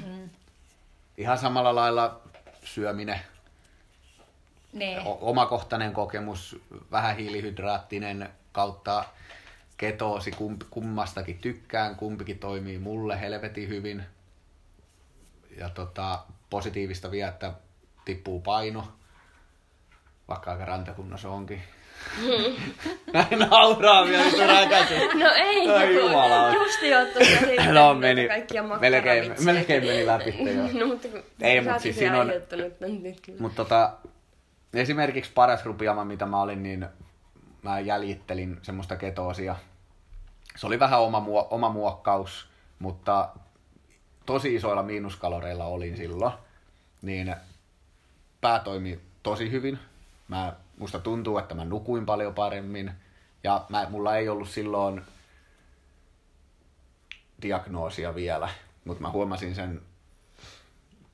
Mm. Ihan samalla lailla syöminen, niin. omakohtainen kokemus, vähän hiilihydraattinen kautta ketoosi, kump, kummastakin tykkään, kumpikin toimii mulle helvetin hyvin. Ja tota, positiivista vielä, että tippuu paino, vaikka aika rantakunnossa onkin. Näin nauraa vielä No ei, Ai jumala. Justi ottu siitä, no, meni, melkein, melkein meni läpi jo. no, mutta kun ei, mutta siis siinä on, mutta tota, esimerkiksi paras rupiama, mitä mä olin, niin mä jäljittelin semmoista ketoosia se oli vähän oma, oma muokkaus, mutta tosi isoilla miinuskaloreilla olin silloin, niin pää toimi tosi hyvin. Mä, musta tuntuu, että mä nukuin paljon paremmin. Ja mä, mulla ei ollut silloin diagnoosia vielä, mutta mä huomasin sen,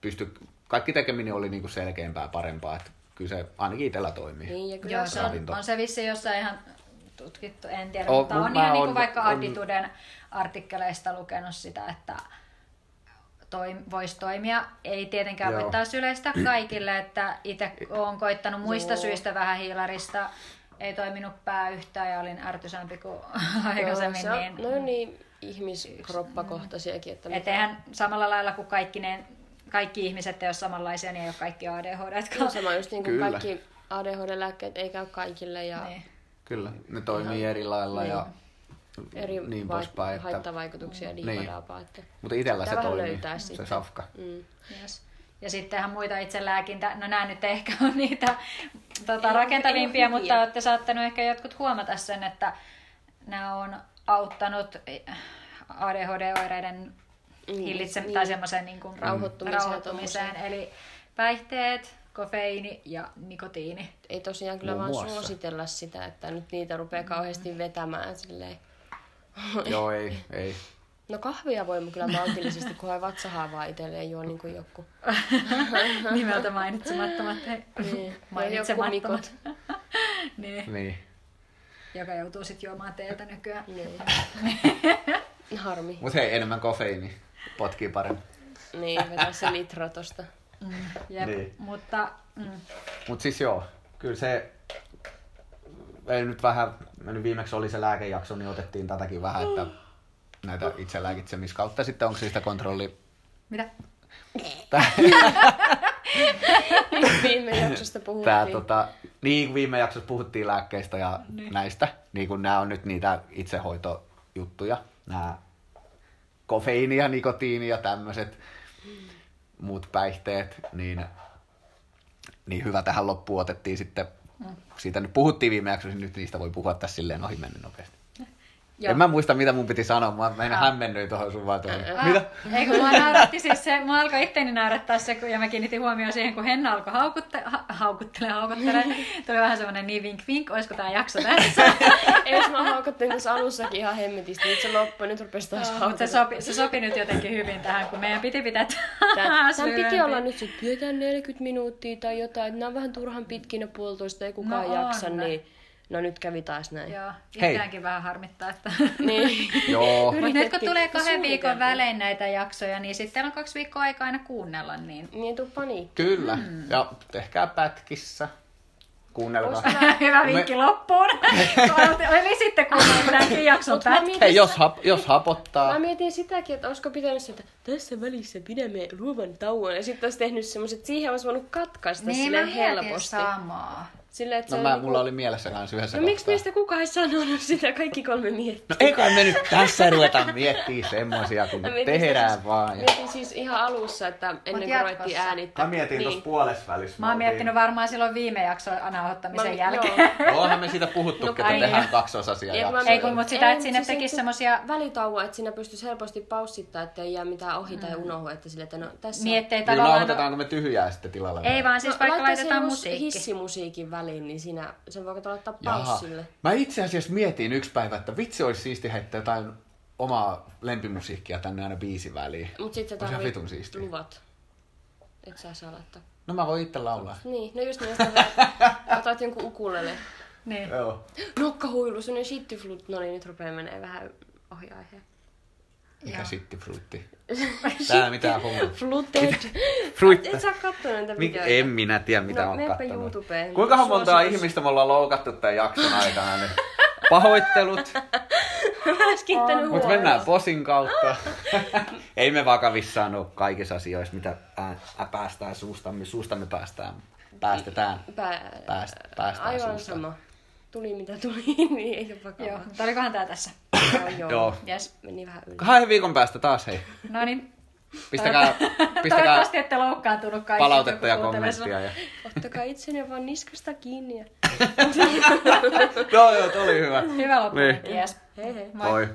pysty, kaikki tekeminen oli niinku selkeämpää, parempaa, että kyllä se ainakin itsellä toimii. Niin, ja kyllä se on, on se vissi jossain ihan tutkittu, en tiedä, o, mutta on ihan niin vaikka on... Addituden artikkeleista lukenut sitä, että toi, voisi toimia. Ei tietenkään voi taas yleistä kaikille, että itse olen koittanut muista Joo. syistä vähän hiilarista. Ei toiminut pää yhtään ja olin ärtysämpi kuin aikaisemmin. Joo, niin, no niin, ihmiskroppakohtaisiakin. Että Et eihän samalla lailla kuin kaikki, ne, kaikki ihmiset ei ole samanlaisia, niin ei ole kaikki ADHD. No, sama just niin kuin kaikki ADHD-lääkkeet ei käy kaikille. Ja... Niin Kyllä, ne toimii Ihan, eri lailla niin. ja eri niin vai- poispäin. Että... haittavaikutuksia niin. niin. Että Mutta itsellä se toimii, se sitten. safka. Mm. Yes. Ja sittenhän muita itselääkintä, no nämä nyt ehkä on niitä tota, rakentavimpia, mutta olette saattanut ehkä jotkut huomata sen, että nämä on auttanut ADHD-oireiden niin, hillitsemiseen niin. tai semmoiseen niin kuin rauhoittumiseen. rauhoittumiseen. Eli päihteet, kofeiini ja nikotiini. Ei tosiaan kyllä Muun vaan muassa. suositella sitä, että nyt niitä rupeaa mm. kauheasti vetämään silleen. Joo, ei, ei. No kahvia voi kyllä maltillisesti, kun vatsahaa vatsahaavaa itselleen juo niin kuin joku. Nimeltä mainitsemattomat. Niin. Mainitsemattomat. niin. niin. Joka joutuu sitten juomaan teiltä nykyään. Niin. Harmi. Mut hei, enemmän kofeiini. Potkii paremmin. Niin, vetää se litra tosta. Mm, jep, niin. mutta... Mm. Mut siis joo, kyllä se... Ei nyt vähän, nyt viimeksi oli se lääkejakso, niin otettiin tätäkin vähän, että näitä itse lääkitsemiskautta. Sitten onko se sitä kontrolli Mitä? Tää, Viime jaksosta puhuttiin. tää, tota, niin viime jaksossa puhuttiin lääkkeistä ja Niin. niin. näistä, niin kuin nämä on nyt niitä itsehoitojuttuja, nämä kofeiini ja nikotiini ja tämmöiset muut päihteet, niin, niin hyvä tähän loppuun otettiin sitten, siitä nyt puhuttiin viime jaksossa, niin nyt niistä voi puhua tässä silleen ohi mennyt nopeasti. Joo. En mä muista, mitä mun piti sanoa. Mä meidän Ah. hämmennyin tuohon sun vaan tuohon. Ah, Mitä? Ei kun mua nauratti siis se, mua alkoi itteni naurattaa se, kun, ja mä kiinnitin huomioon siihen, kun Henna alkoi haukutte, ha, haukuttele, haukuttele. Tuli vähän semmoinen niin vink vink, olisiko tää jakso tässä. Ei, jos mä haukattelin tässä alussakin ihan hemmetisti, nyt se loppui, nyt rupesi taas Joo, mutta se sopi, se sopi nyt jotenkin hyvin tähän, kun meidän piti pitää taas tän piti olla nyt se, pidetään 40 minuuttia tai jotain, että nämä on vähän turhan pitkin ne puolitoista, ei kukaan No on. jaksa, niin no nyt kävi taas näin. Joo, Hei. itseäänkin vähän harmittaa, että... Niin. Joo. Mutta nyt kun tulee Me kahden viikon välein näitä jaksoja, niin sitten on kaksi viikkoa aikaa aina kuunnella, niin Niin tuu paniikki. Kyllä. Mm. Ja tehkää pätkissä. Kuunnelkaa. Ois hyvä vinkki loppuun. Eli sitten kuunnella tämänkin jakson mä pätkä. mietin- Hei, jos, hap, jos hapottaa. Mä mietin sitäkin, että olisiko pitänyt se, että tässä välissä pidämme luovan tauon. Ja sitten olisi tehnyt semmoiset, siihen olisi voinut katkaista Niin mä silleen mietin helposti. samaa. Silleen, että No mä, mulla oli mielessä kanssa yhdessä No miksi kohtaa. meistä kukaan ei sanonut sitä? Kaikki kolme miettiä. No ei kai me nyt tässä ruveta miettiä semmosia, kun mietin tehdään siis- vaan. Ja... Mietin siis ihan alussa, että ennen kuin ruvettiin äänittää. Mä mietin niin. tuossa puolessa välissä. Mä oon miettinyt varmaan silloin viime jakson nauhoittamisen Mä- jälkeen. joo. Onhan me siitä puhuttu, No, että tehdään kaksosasia mä jaksoja. Ei kun, mut sitä, että sinne siis tekis niinku semmosia... Välitauko, että siinä pystyisi helposti paussittaa, ettei jää mitään ohi tai unohu, että sille, että no tässä Niin, ettei tavallaan... nauhoitetaanko me tyhjää sitten tilalla? Ei vaan siis vaikka laittaa laitetaan musiikki. hissimusiikin väliin, niin siinä sen voi laittaa paussille. Mä itse asiassa mietin yksi päivä, että vitsi olisi siisti heittää jotain omaa lempimusiikkia tänne aina biisin väliin. Mut sit tarvii siistiä. luvat. Et saa saa laittaa. No mä voin itse laulaa. Niin, no just niin, jos sä otat jonkun ukulele. Niin. No, Nokkahuilu, semmonen shittiflut. No niin, nyt rupeaa menee vähän ohi aiheen. Mikä Joo. Sittifruitti? Tää mitään hommaa. Fluted. Fruitta. Et sä kattonut näitä Mik, videoita. en minä tiedä, mitä No, on kattonut. YouTubeen. Kuinka monta Suositus. ihmistä me ollaan loukattu tämän jakson aikana nyt? Pahoittelut, Mä mutta mennään posin kautta. Ei me vakavissaan ole kaikissa asioissa, mitä ää, ää, päästään suustamme, suustamme päästään, päästetään. Pää... Pääst, päästään Aivan suusta. sama. Tuli mitä tuli, niin ei ole vakavaa. Joo, mutta olikohan tää tässä? Joo, joo. Joo. Yes. Meni vähän yli. Kahden viikon päästä taas hei. No niin. Pistäkää, pistäkää Toivottavasti ette loukkaantunut kaikki. palautetta ja kommenttia. Ja... Ottakaa itsenne vaan niskasta kiinni ja Joo, joo, toi oli hyvä. Hyvä loppu. Niin. Yes. hei hei. Moi. Moi.